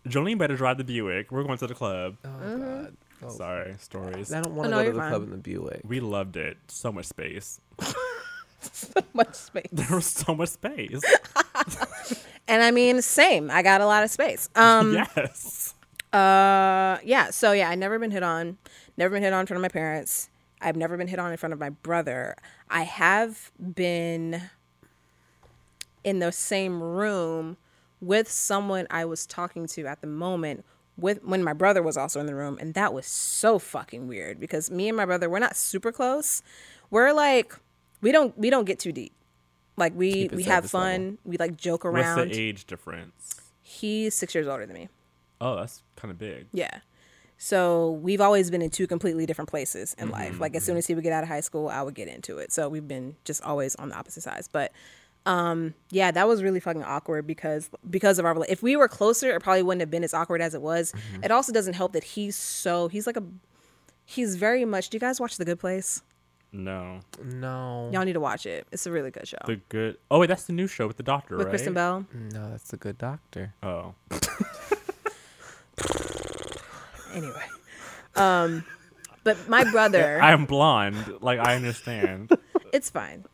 Jolene better drive the Buick. We're going to the club. Oh Mm-hmm. God. Sorry, stories. I don't want to Oh, no, go to the fine. club in the Buick. We loved it. So much space. *laughs* so much space. There was so much space. *laughs* And I mean, same. I got a lot of space. Um, *laughs* yes. Uh, yeah. So yeah, I never been hit on. Never been hit on in front of my parents. I've never been hit on in front of my brother. I have been in the same room with someone I was talking to at the moment with when my brother was also in the room and that was so fucking weird because me and my brother we're not super close. We're like we don't we don't get too deep. Like we we have fun, level. we like joke around. What's the age difference? He's 6 years older than me. Oh, that's kind of big. Yeah. So we've always been in two completely different places in mm-hmm, life. Like as mm-hmm. soon as he would get out of high school, I would get into it. So we've been just always on the opposite sides. But um yeah, that was really fucking awkward because because of our rela- if we were closer, it probably wouldn't have been as awkward as it was. It also doesn't help that he's so he's like a he's very much. Do you guys watch The Good Place? No. No. Y'all need to watch it. It's a really good show. The good. Oh, wait, that's the new show with the doctor, With right? Kristen Bell. No, that's the good doctor. Oh. *laughs* Anyway. Um but my brother, *laughs* I am blonde. Like, I understand. it's fine.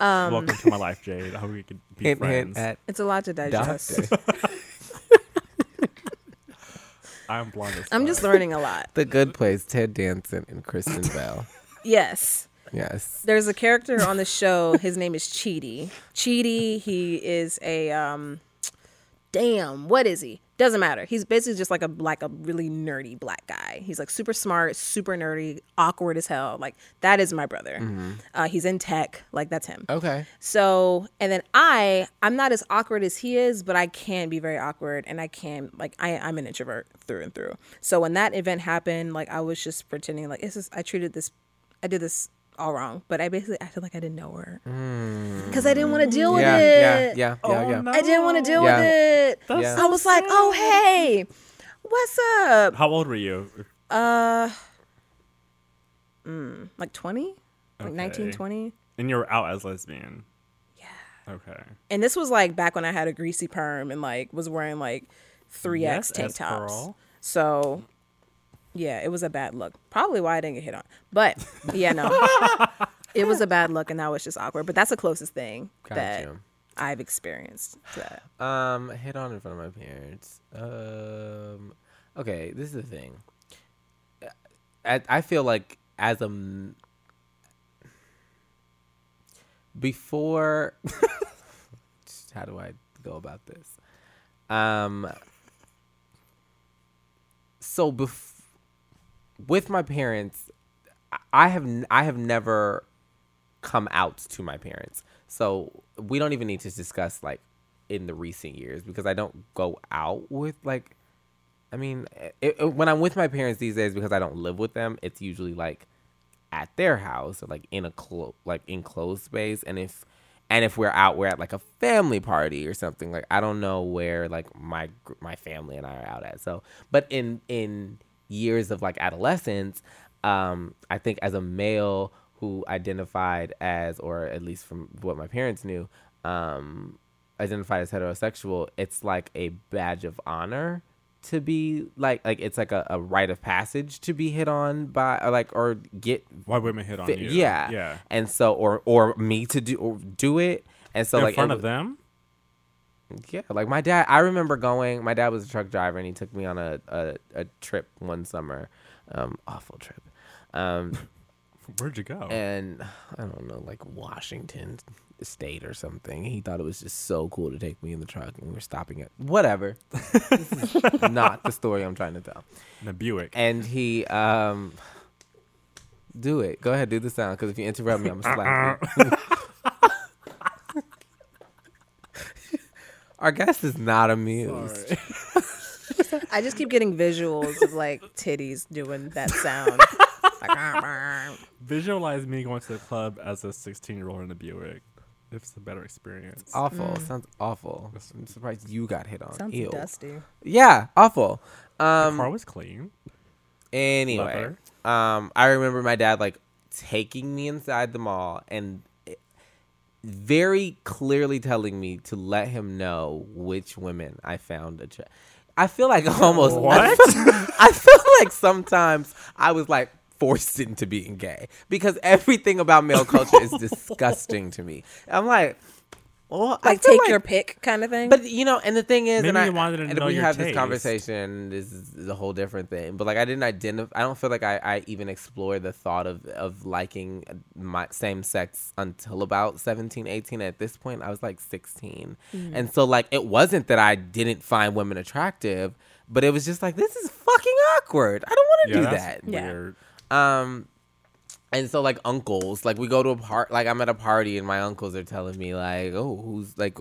Um, Welcome to my life, Jade. I hope we can be Hint, friends. hint at It's a lot to digest. I am blonde as I'm just learning a lot. the Good Place. Ted Danson and Kristen Bell. Yes. Yes. There's a character on the show. His name is Chidi. Chidi, he is a um damn, what is he? Doesn't matter. He's basically just like a like a really nerdy black guy. He's like super smart, super nerdy, awkward as hell. Like that is my brother. Uh, he's in tech. Like that's him. Okay. So, and then I, I'm not as awkward as he is, but I can be very awkward and I can, like, I, I'm an introvert through and through. So when that event happened, like, I was just pretending, like, it's just, I treated this, I did this all wrong, but I basically I acted like I didn't know her. Because I didn't want to deal with Yeah, it. yeah, yeah, yeah, yeah. I didn't want to deal Yeah. with it. That's Yeah. I was like, oh, hey, what's up? How old were you? Uh, mm, like 20? Like 19, Okay. 20? And you were out as lesbian. Yeah. Okay. And this was like back when I had a greasy perm and like was wearing like 3X Yes, tank as tops. Pearl. So yeah, it was a bad look. Probably why I didn't get hit on. But yeah, no. *laughs* it was a bad look and that was just awkward. But that's the closest thing that Gotcha. I've experienced to that. Um, hit on in front of my parents. Um, okay, this is the thing. I I feel like as a before. *laughs* how do I go about this? Um. So bef- with my parents, I- have I have never come out to my parents. So we don't even need to discuss like in the recent years because I don't go out with like I mean it, it- when I'm with my parents these days because I don't live with them, it's usually like at their house or like in a clo- like enclosed space and if and if we're out we're at like a family party or something like I don't know where like my my family and I are out at. So but in in years of like adolescence, um I think as a male who identified as or at least from what my parents knew, um identified as heterosexual, it's like a badge of honor to be like like it's like a, a rite of passage to be hit on by or like or get Why women hit on fit- you? yeah Yeah. and so or or me to do or do it and so In like front it of them? Yeah like my dad i remember going my dad was a truck driver and he took me on a a, a trip one summer um awful trip um *laughs* Where'd you go? and I don't know, like Washington State or something. He thought it was just so cool to take me in the truck, and we were stopping at whatever. this *laughs* is not the story I'm trying to tell. In a Buick. And he, um, do it. Go ahead, do the sound, because if you interrupt me, I'm gonna slap you. Our guest is not amused. *laughs* I just keep getting visuals of like titties doing that sound. like, "Ah, ah." Visualize me going to the club as a 16 year old in a Buick. If it's a better experience. Awful. Sounds awful. I'm surprised you got hit on. Sounds Ew. dusty. Yeah, awful. the Um, car was clean. Anyway, um, I remember my dad like taking me inside the mall and it- very clearly telling me to let him know which women I found attra- I feel like *laughs* almost What? I feel like sometimes I was like forced into being gay because everything about male culture is disgusting to me. I'm like, well, Like feel take your pick kind of thing. But you know, and the thing is, Maybe and I you wanted to and know we your have this taste. conversation. This is a whole different thing. But like, I didn't identify. I don't feel like I, I even explored the thought of of liking my same sex until about 17, 18. At this point, I was like sixteen, Mm. and so like it wasn't that I didn't find women attractive, but it was just like this is fucking awkward. I don't want to Yeah, do that's that. Yeah. weird. Um, and so like uncles, like we go to a part, like I'm at a party and my uncles are telling me like, oh, who's like,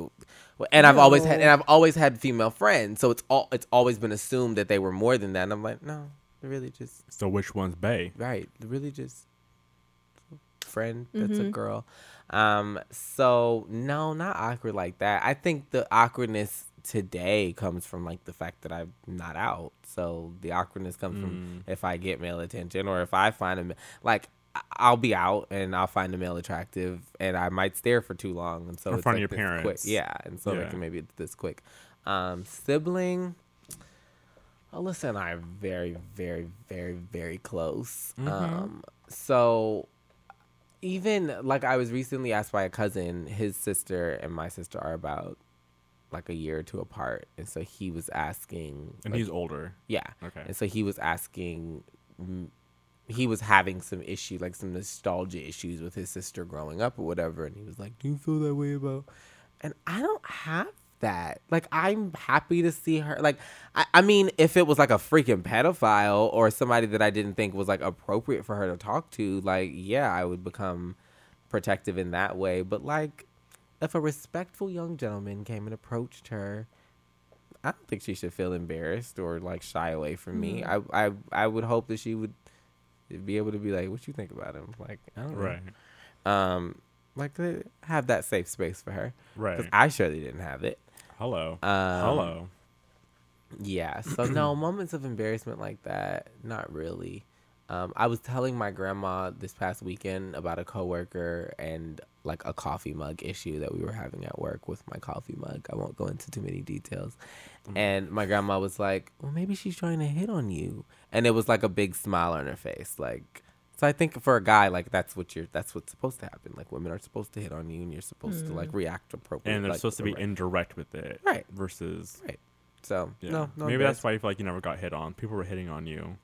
and I've always had, and I've always had female friends, so it's all, it's always been assumed that they were more than that. And I'm like, no, they're really just So which one's Bay? right, they're really just friend that's a girl. Um, so no, not awkward like that. I think the awkwardness today comes from like the fact that I'm not out. So the awkwardness comes from if I get male attention or if I find him like I- I'll be out and I'll find a male attractive and I might stare for too long and so In it's front of your parents. Quick. Yeah, and so Yeah. like maybe it's this quick. Um, sibling. Alyssa and I are very, very, very, very close. Mm-hmm. Um, so even like I was recently asked by a cousin, his sister and my sister are about like a year or two apart, and so he was asking, And like, he's older. yeah, Okay. and so he was asking, he was having some issue, like some nostalgia issues with his sister growing up or whatever, and he was like, "Do you feel that way about?" And I don't have that. Like, I'm happy to see her. Like, I, I mean, if it was like a freaking pedophile or somebody that I didn't think was like appropriate for her to talk to, like, yeah, I would become protective in that way. But like, if a respectful young gentleman came and approached her, I don't think she should feel embarrassed or like shy away from me. Mm-hmm. I, I I would hope that she would be able to be like, "What you think about him?" Like, I don't know. Right. Um, like have that safe space for her. Right. Because I surely didn't have it. Hello. Um, Hello. Yeah. So no *clears throat* moments of embarrassment like that. Not really. Um, I was telling my grandma this past weekend about a coworker and like a coffee mug issue that we were having at work with my coffee mug. I won't go into too many details. And my grandma was like, "Well, maybe she's trying to hit on you," and it was like a big smile on her face. Like, so I think for a guy, like that's what you're, that's what's supposed to happen. Like women are supposed to hit on you, and you're supposed to like react appropriately. And they're like, supposed to be right. indirect with it. Right. Versus. Right. So Yeah. no, no Maybe that's why you feel like you never got hit on. People were hitting on you,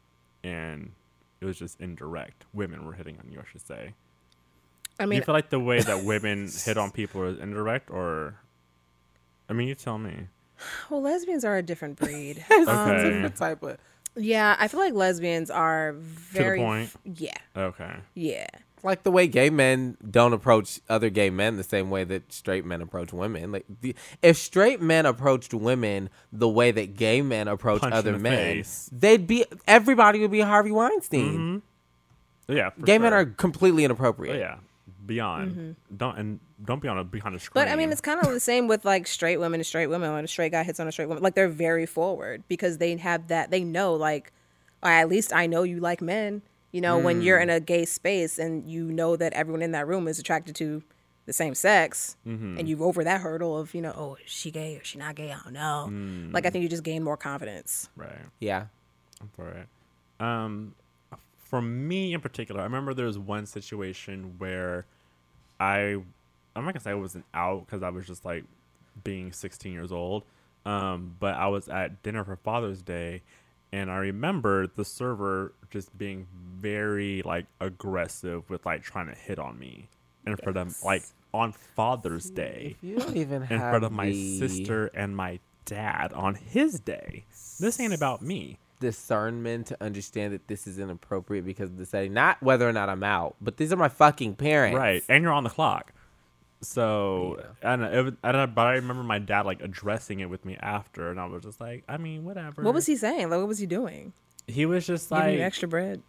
and it was just indirect. Women were hitting on you, I should say. I Do mean, you feel like the way that *laughs* women hit on people is indirect, or? I mean, you tell me. well, lesbians are a different breed. *laughs* It's Um, a Okay. different type of. Yeah, I feel like lesbians are very point? yeah, Okay. yeah. like the way gay men don't approach other gay men the same way that straight men approach women. Like the, if straight men approached women the way that gay men approach Punch other the men, face. they'd be everybody would be Harvey Weinstein. Mm-hmm. Yeah. for Gay men are completely Oh, inappropriate. yeah. Beyond. Mm-hmm. Don't and don't be on a behind a screen. But I mean, it's kind of the same with like straight women and straight women. When a straight guy hits on a straight woman, like they're very forward because they have that. They know, like, or at least I know you like men. You know, when you're mm. in a gay space and you know that everyone in that room is attracted to the same sex, mm-hmm. and you've over that hurdle of you know, oh, is she gay or she not gay? I don't know. Mm. Like, I think you just gain more confidence. right. Yeah. I'm for it. Um, for me in particular, I remember there was one situation where I, I'm not gonna say I wasn't out because I was just like being 16 years old. Um, but I was at dinner for Father's Day, and I remember the server just being very like aggressive with like trying to hit on me in front of like on Father's Day you don't even in front of my sister and my dad on his day. This ain't about me. Discernment to understand that this is inappropriate because of the setting, not whether or not I'm out, but these are my fucking parents. Right, and you're on the clock. So Yeah. I don't know, was, I don't know, but I remember my dad like addressing it with me after, and I was just like, I mean, whatever. What was he saying? Like, what was he doing? He was just Giving like, you extra bread?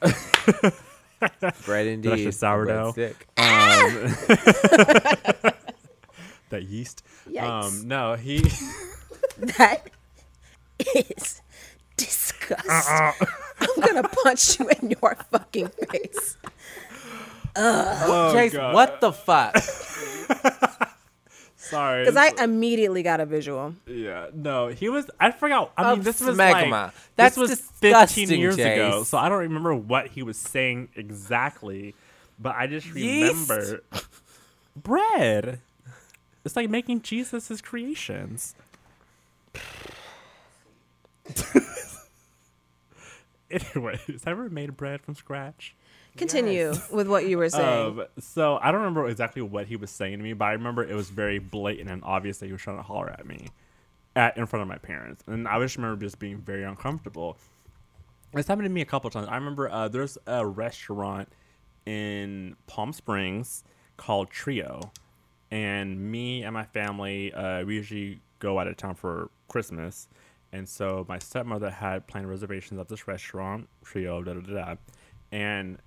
*laughs* Bread indeed. extra sourdough. Breadstick. um, *laughs* that yeast. Yikes. Um, no, he. *laughs* That is disgusting. Uh-uh. *laughs* I'm gonna punch you in your fucking face. oh, Chase, God. what the fuck? *laughs* Sorry. Because I immediately got a visual. Yeah, no, he was. I forgot. I mean, Of this was smegma. like That's this was 15 years ago, so I don't remember what he was saying exactly. But I just Yeast? remember bread. It's like making Jesus his creations. *laughs* Anyways, *laughs* have I ever made bread from scratch? Continue with what you were saying. Um, so I don't remember exactly what he was saying to me, but I remember it was very blatant and obvious that he was trying to holler at me at in front of my parents, and I just remember just being very uncomfortable. It's happened to me a couple times. I remember uh, there's a restaurant in Palm Springs called Trio, and me and my family uh, we usually go out of town for Christmas, and so my stepmother had planned reservations at this restaurant Trio, da da da, da. and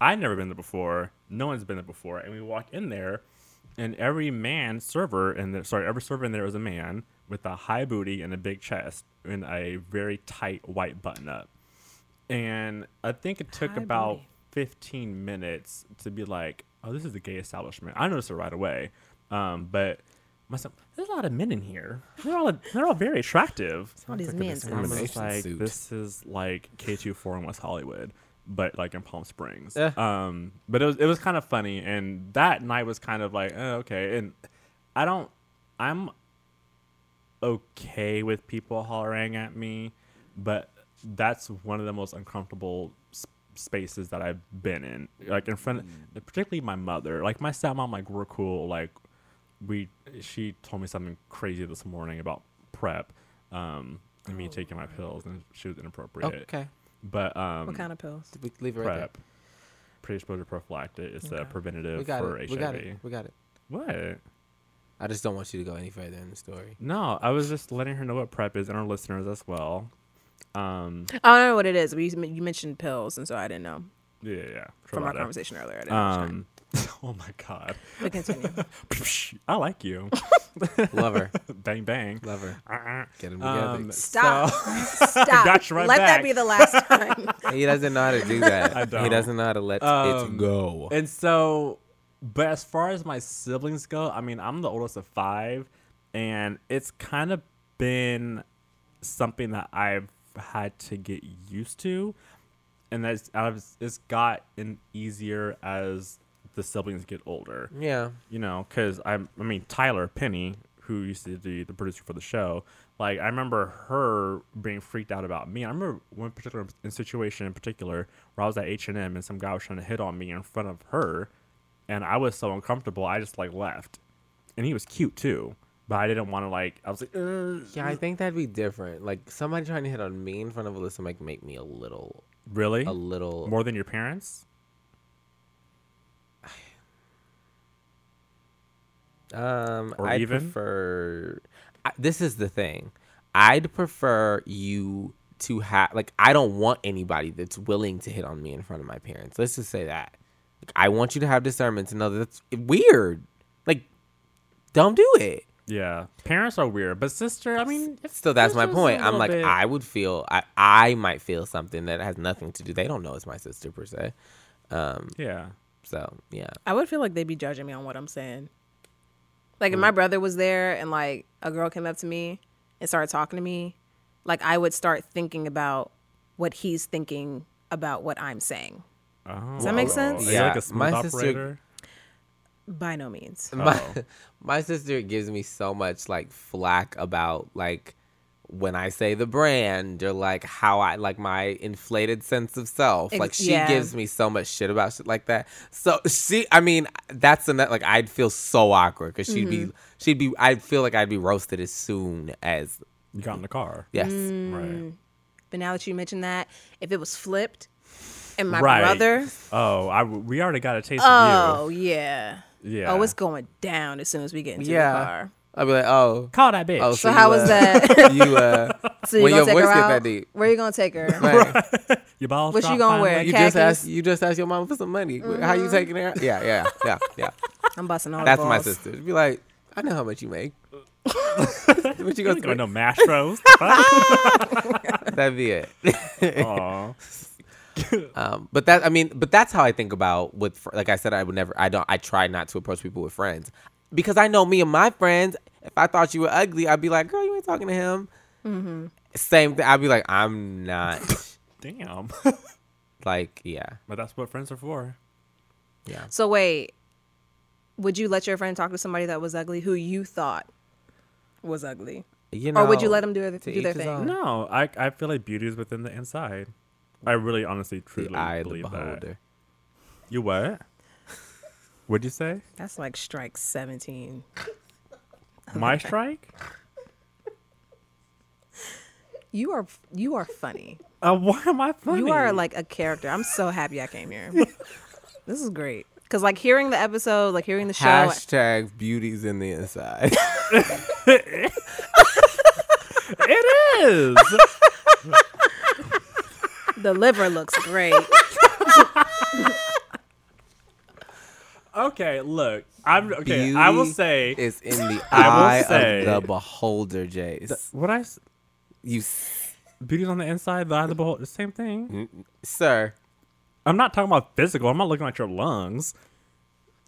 I'd never been there before. No one's been there before, and we walk in there, and every man server in there, sorry, every server in there was a man with a high booty and a big chest and a very tight white button up. And I think it took High about booty. 15 minutes to be like, oh, this is a gay establishment. I noticed it right away. Um, but myself, there's a lot of men in here. They're all they're all very attractive. All these like men. And I'm discrimination just like, suit. this is like K24 in West Hollywood, but like in Palm Springs. Yeah. Um, but it was it was kind of funny, and that night was kind of like, oh, okay. And I don't, I'm okay with people hollering at me, but that's one of the most uncomfortable spaces that I've been in. Like in front, of, particularly my mother. Like my stepmom, like we're cool. Like we, she told me something crazy this morning about PrEP, um, and me taking my pills, and she was inappropriate. Okay. But um, what kind of pills? We leave it right PrEP? Pre-exposure prophylactic. It's a Okay. there. preventative We got for it. HIV. We got it. We got it. What? I just don't want you to go any further in the story. No, I was just letting her know what PrEP is and our listeners as well. Um, I don't know what it is. But you, you mentioned pills, and so I didn't know yeah, yeah, yeah. from our Truvada. conversation earlier. I didn't. Um, *laughs* oh my god, But continue. *laughs* I like you. *laughs* Love her. bang bang. Love her. Uh-uh. Get them together. Um, Stop. so- Stop. Got you right Let back. that be the last time. he doesn't know how to do that. I He don't. doesn't know how to let Um, it go. And so, but as far as my siblings go, I mean, I'm the oldest of five, and it's kind of been something that I've had to get used to, and that's I've, it's gotten easier as the siblings get older. yeah. You know, because I, I mean, Tyler Penny, who used to be the producer for the show, like I remember her being freaked out about me. I remember one particular in situation in particular where I was at H and M and some guy was trying to hit on me in front of her, and I was so uncomfortable. I just like left, and he was cute too, but I didn't want to like. I was like. Yeah, I think that'd be different. Like somebody trying to hit on me in front of Alyssa might make me a little, really a little. more than your parents. Um, Or I'd even? prefer. I, this is the thing. I'd prefer you to have like I don't want anybody that's willing to hit on me in front of my parents. Let's just say that. Like, I want you to have discernment to know that that's weird. Like, don't do it. Yeah, parents are weird, but sister, I mean, if Still, that's my point. I'm like, bit- I would feel, I, I might feel something that has nothing to do. They don't know it's my sister per se. Um, yeah. so yeah, I would feel like they'd be judging me on what I'm saying. Like if mm. my brother was there and like a girl came up to me and started talking to me, like I would start thinking about what he's thinking about what I'm saying. Oh, Does that make oh. sense? Are you like Yeah, a smooth my sister- operator? By no means. my Oh. *laughs* my sister gives me so much like flack about like when I say the brand or like how I like my inflated sense of self. Like she yeah. gives me so much shit about shit like that. So she, I mean, that's the net. Like I'd feel so awkward because she'd Mm-hmm. be, she'd be. I'd feel like I'd be roasted as soon as You got in the car. yes. Mm. Right. But now that you mention that, if it was flipped and my Right. brother, Oh, I, we already got a taste oh of yeah. you. Yeah. Oh, it's going down as soon as we get into Yeah. the car. I'd be like, oh, call that bitch. oh. So you, how was uh, that? *laughs* You uh, *laughs* so you when gonna your take voice her get out? that deep. Where you gonna take her? *laughs* man, Your balls What you gonna wear? finally? you just Khakis. asked, you just asked your mom for some money. How you taking her? out? Yeah, yeah, yeah, yeah. I'm busting all That's the my balls. sister. Be like, I know how much you make. what you You gonna ain't going do? no Mastros. Fuck. That'd be it. Aw. um, but that, I mean, but that's how I think about with, like I said, I would never, I don't, I try not to approach people with friends. Because I know me and my friends. If I thought you were ugly, I'd be like, "Girl, you ain't talking to him." Mm-hmm. Same thing. I'd be like, "I'm not." *laughs* Damn. *laughs* like, yeah, but that's what friends are for. yeah. So wait, would you let your friend talk to somebody that was ugly who you thought was ugly, You know, or would you let them do, to do their thing? own. No, I I feel like beauty is within the inside. I really, honestly, truly the eye of the believe that. beholder? You what? What'd you say? That's like strike seventeen. My strike? You are you are funny. Uh, why am I funny? You are like a character. I'm so happy I came here. *laughs* this is great. Cause like hearing the episode, like hearing the show, Hashtag beauties in the inside. *laughs* it is. the liver looks great. *laughs* okay, look. I'm okay. I will say is in the *laughs* I will eye say- of the beholder, Jace. th- what I s- you, s- beauty's on the inside, the eye of the beholder. The same thing. n- sir. I'm not talking about physical. I'm not looking at your lungs.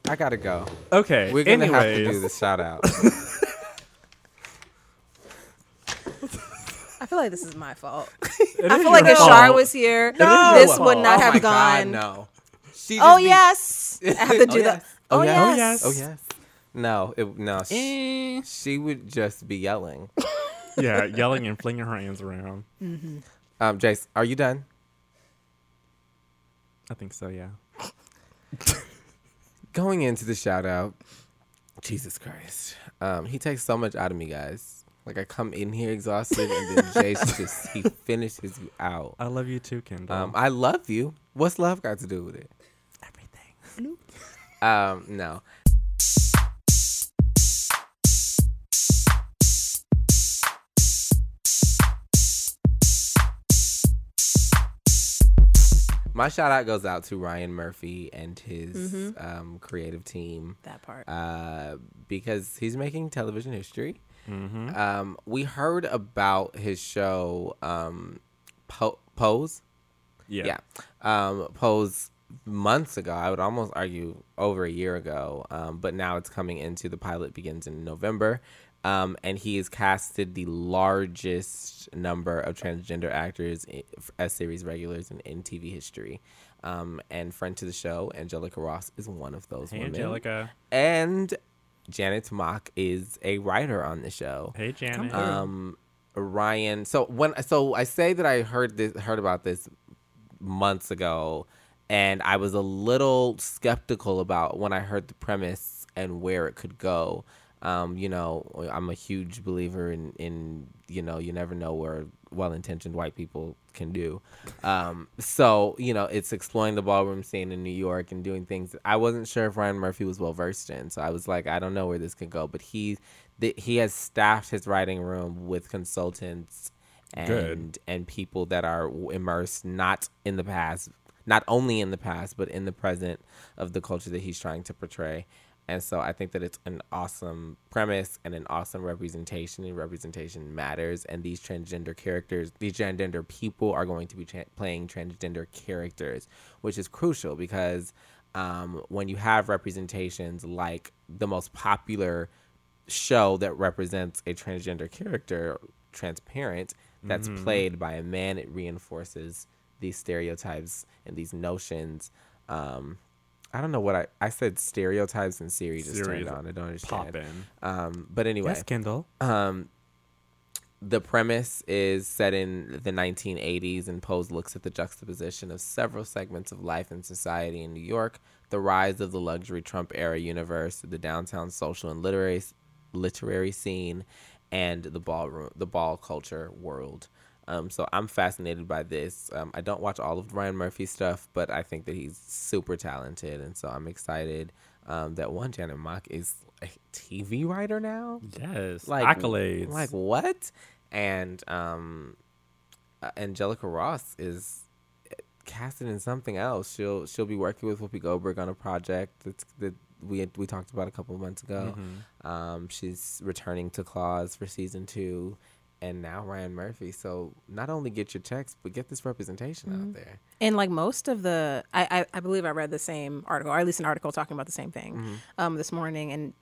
I gotta go. Okay. We're gonna have to do the shout out. I feel like this is my fault. *laughs* It I feel like your if Shar was here, your this would not oh have my gone. God, no. She Oh be- yes, I have to *laughs* do Oh, that. yes. Oh, Oh, yes. yes. Oh yes. No, it, no. She, Eh. she would just be yelling. *laughs* yeah, yelling and flinging her hands around. Um, Jace, are you done? I think so. Yeah. *laughs* Going into the shout out, Jesus Christ. Um, he takes so much out of me, guys. Like I come in here exhausted, and then Jace just he finishes you out. I love you too, Kendall. Um, I love you. What's love got to do with it? Everything. Um, no. My shout out goes out to Ryan Murphy and his um, creative team That part. uh, because he's making television history. Mm-hmm. Um, we heard about his show um, po- Pose. Yeah. Yeah. Um, Pose months ago. I would almost argue over a year ago. Um, but now it's coming into the pilot begins in November. Um, and he has casted the largest number of transgender actors as series regulars in, in TV history. Um, and friend to the show, Angelica Ross is one of those Hey, women. Angelica. And Janet Mock is a writer on the show. Hey, Janet. Um, Ryan. So when so I say that I heard this heard about this months ago, and I was a little skeptical about when I heard the premise and where it could go. Um, you know, I'm a huge believer in in you know you never know where well-intentioned white people can do. Um, so you know, it's exploring the ballroom scene in New York and doing things I wasn't sure if Ryan Murphy was well versed in. So I was like, I don't know where this could go, but he th- he has staffed his writing room with consultants and Good. and people that are immersed not in the past, not only in the past, but in the present of the culture that he's trying to portray. And so I think that it's an awesome premise and an awesome representation, and representation matters. And these transgender characters, these transgender people are going to be tra- playing transgender characters, which is crucial because um, when you have representations like the most popular show that represents a transgender character, transparent, that's played by a man, it reinforces these stereotypes and these notions. Um, I don't know what I I said stereotypes and Siri just Siri turned on. I don't understand. Poppin'. Um, but anyway, Yes, Kendall. um, the premise is set in the 1980s, and Pose looks at the juxtaposition of several segments of life and society in New York, the rise of the luxury Trump era universe, the downtown social and literary literary scene, and the ballroom, the ball culture world. Um, so I'm fascinated by this. Um, I don't watch all of Ryan Murphy's stuff, but I think that he's super talented, and so I'm excited um, that one Janet Mock is a TV writer now Yes. like accolades. Like what? And um, uh, Angelica Ross is uh, casted in something else. She'll she'll be working with Whoopi Goldberg on a project that's that we had, we talked about a couple months ago. Mm-hmm. Um, she's returning to Claws for season two. And now Ryan Murphy. So not only get your checks, but get this representation out there. And like most of the, I, I I believe I read the same article, or at least an article talking about the same thing, Mm-hmm. um, this morning. And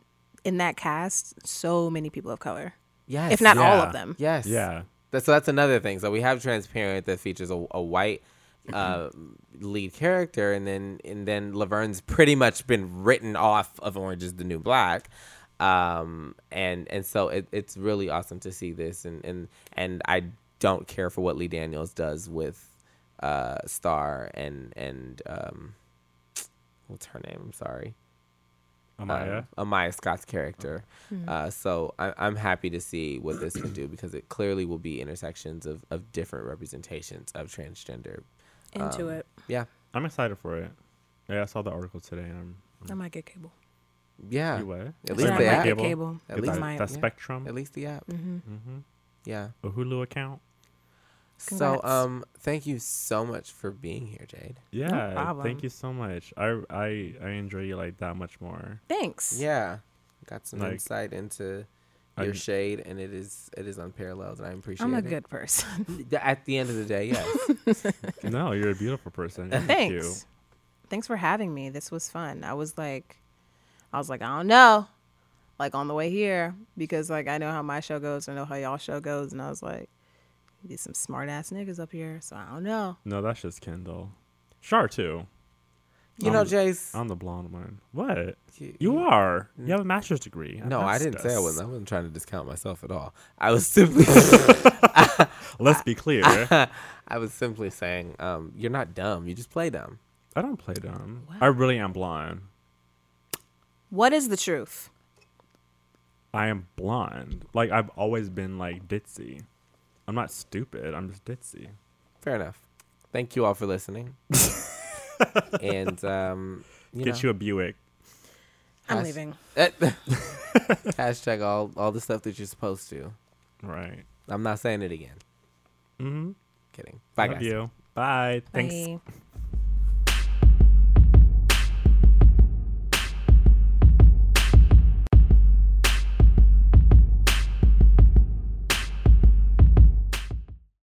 in that cast, so many people of color, Yes. if not all of them. Yes. Yeah. That's, so that's another thing. So we have Transparent that features a, a white uh, lead character, and then and then Laverne's pretty much been written off of Orange is the New Black. Um, and and so it, it's really awesome to see this, and and and I don't care for what Lee Daniels does with uh, Star and and um, what's her name? I'm sorry. Amiyah. um, Amiyah Scott's character. Uh, so I, I'm happy to see what this can do because it clearly will be intersections of, of different representations of transgender. Into Um, it. Yeah, I'm excited for it. Yeah, I saw the article today. And I'm, I might get cable. Yeah. You what? At least said the app. get cable. At least- that, might, that yeah. Spectrum. At least the app. hmm Mm-hmm. Yeah. A Hulu account. So um, thank you so much for being here, Jade. Yeah. problem. Thank you so much. I I I enjoy you like that much more. Thanks. Yeah, got some Like, insight into I- your shade, and it is it is unparalleled, and I appreciate it. I'm a it. good person. *laughs* At the end of the day, yes. *laughs* no, you're a beautiful person. Thank Thanks. you. Thanks for having me. This was fun. I was like, I was like, I don't know, like on the way here because like I know how my show goes. I know how y'all show goes, and I was like, these some smart ass niggas up here. So I don't know. No, that's just Kendall. Char too. You know, Um, Jace. I'm the blonde one. What? you- You you- are. You have a master's degree. No, I didn't say I wasn't. I wasn't trying to discount myself at all. I was simply, *laughs* Let's *laughs* be clear. I was simply saying, um, you're not dumb. You just play dumb. I don't play dumb. Wow. I really am blind. What is the truth? I am blonde. Like I've always been like ditzy. I'm not stupid. I'm just ditzy. Fair enough. Thank you all for listening. *laughs* and um, you Get know, you a Buick. I'm Has- leaving. *laughs* hashtag all all the stuff that you're supposed to. Right. I'm not saying it again. Mm-hmm. Kidding. Bye Love guys. you. Bye. Thanks. Bye.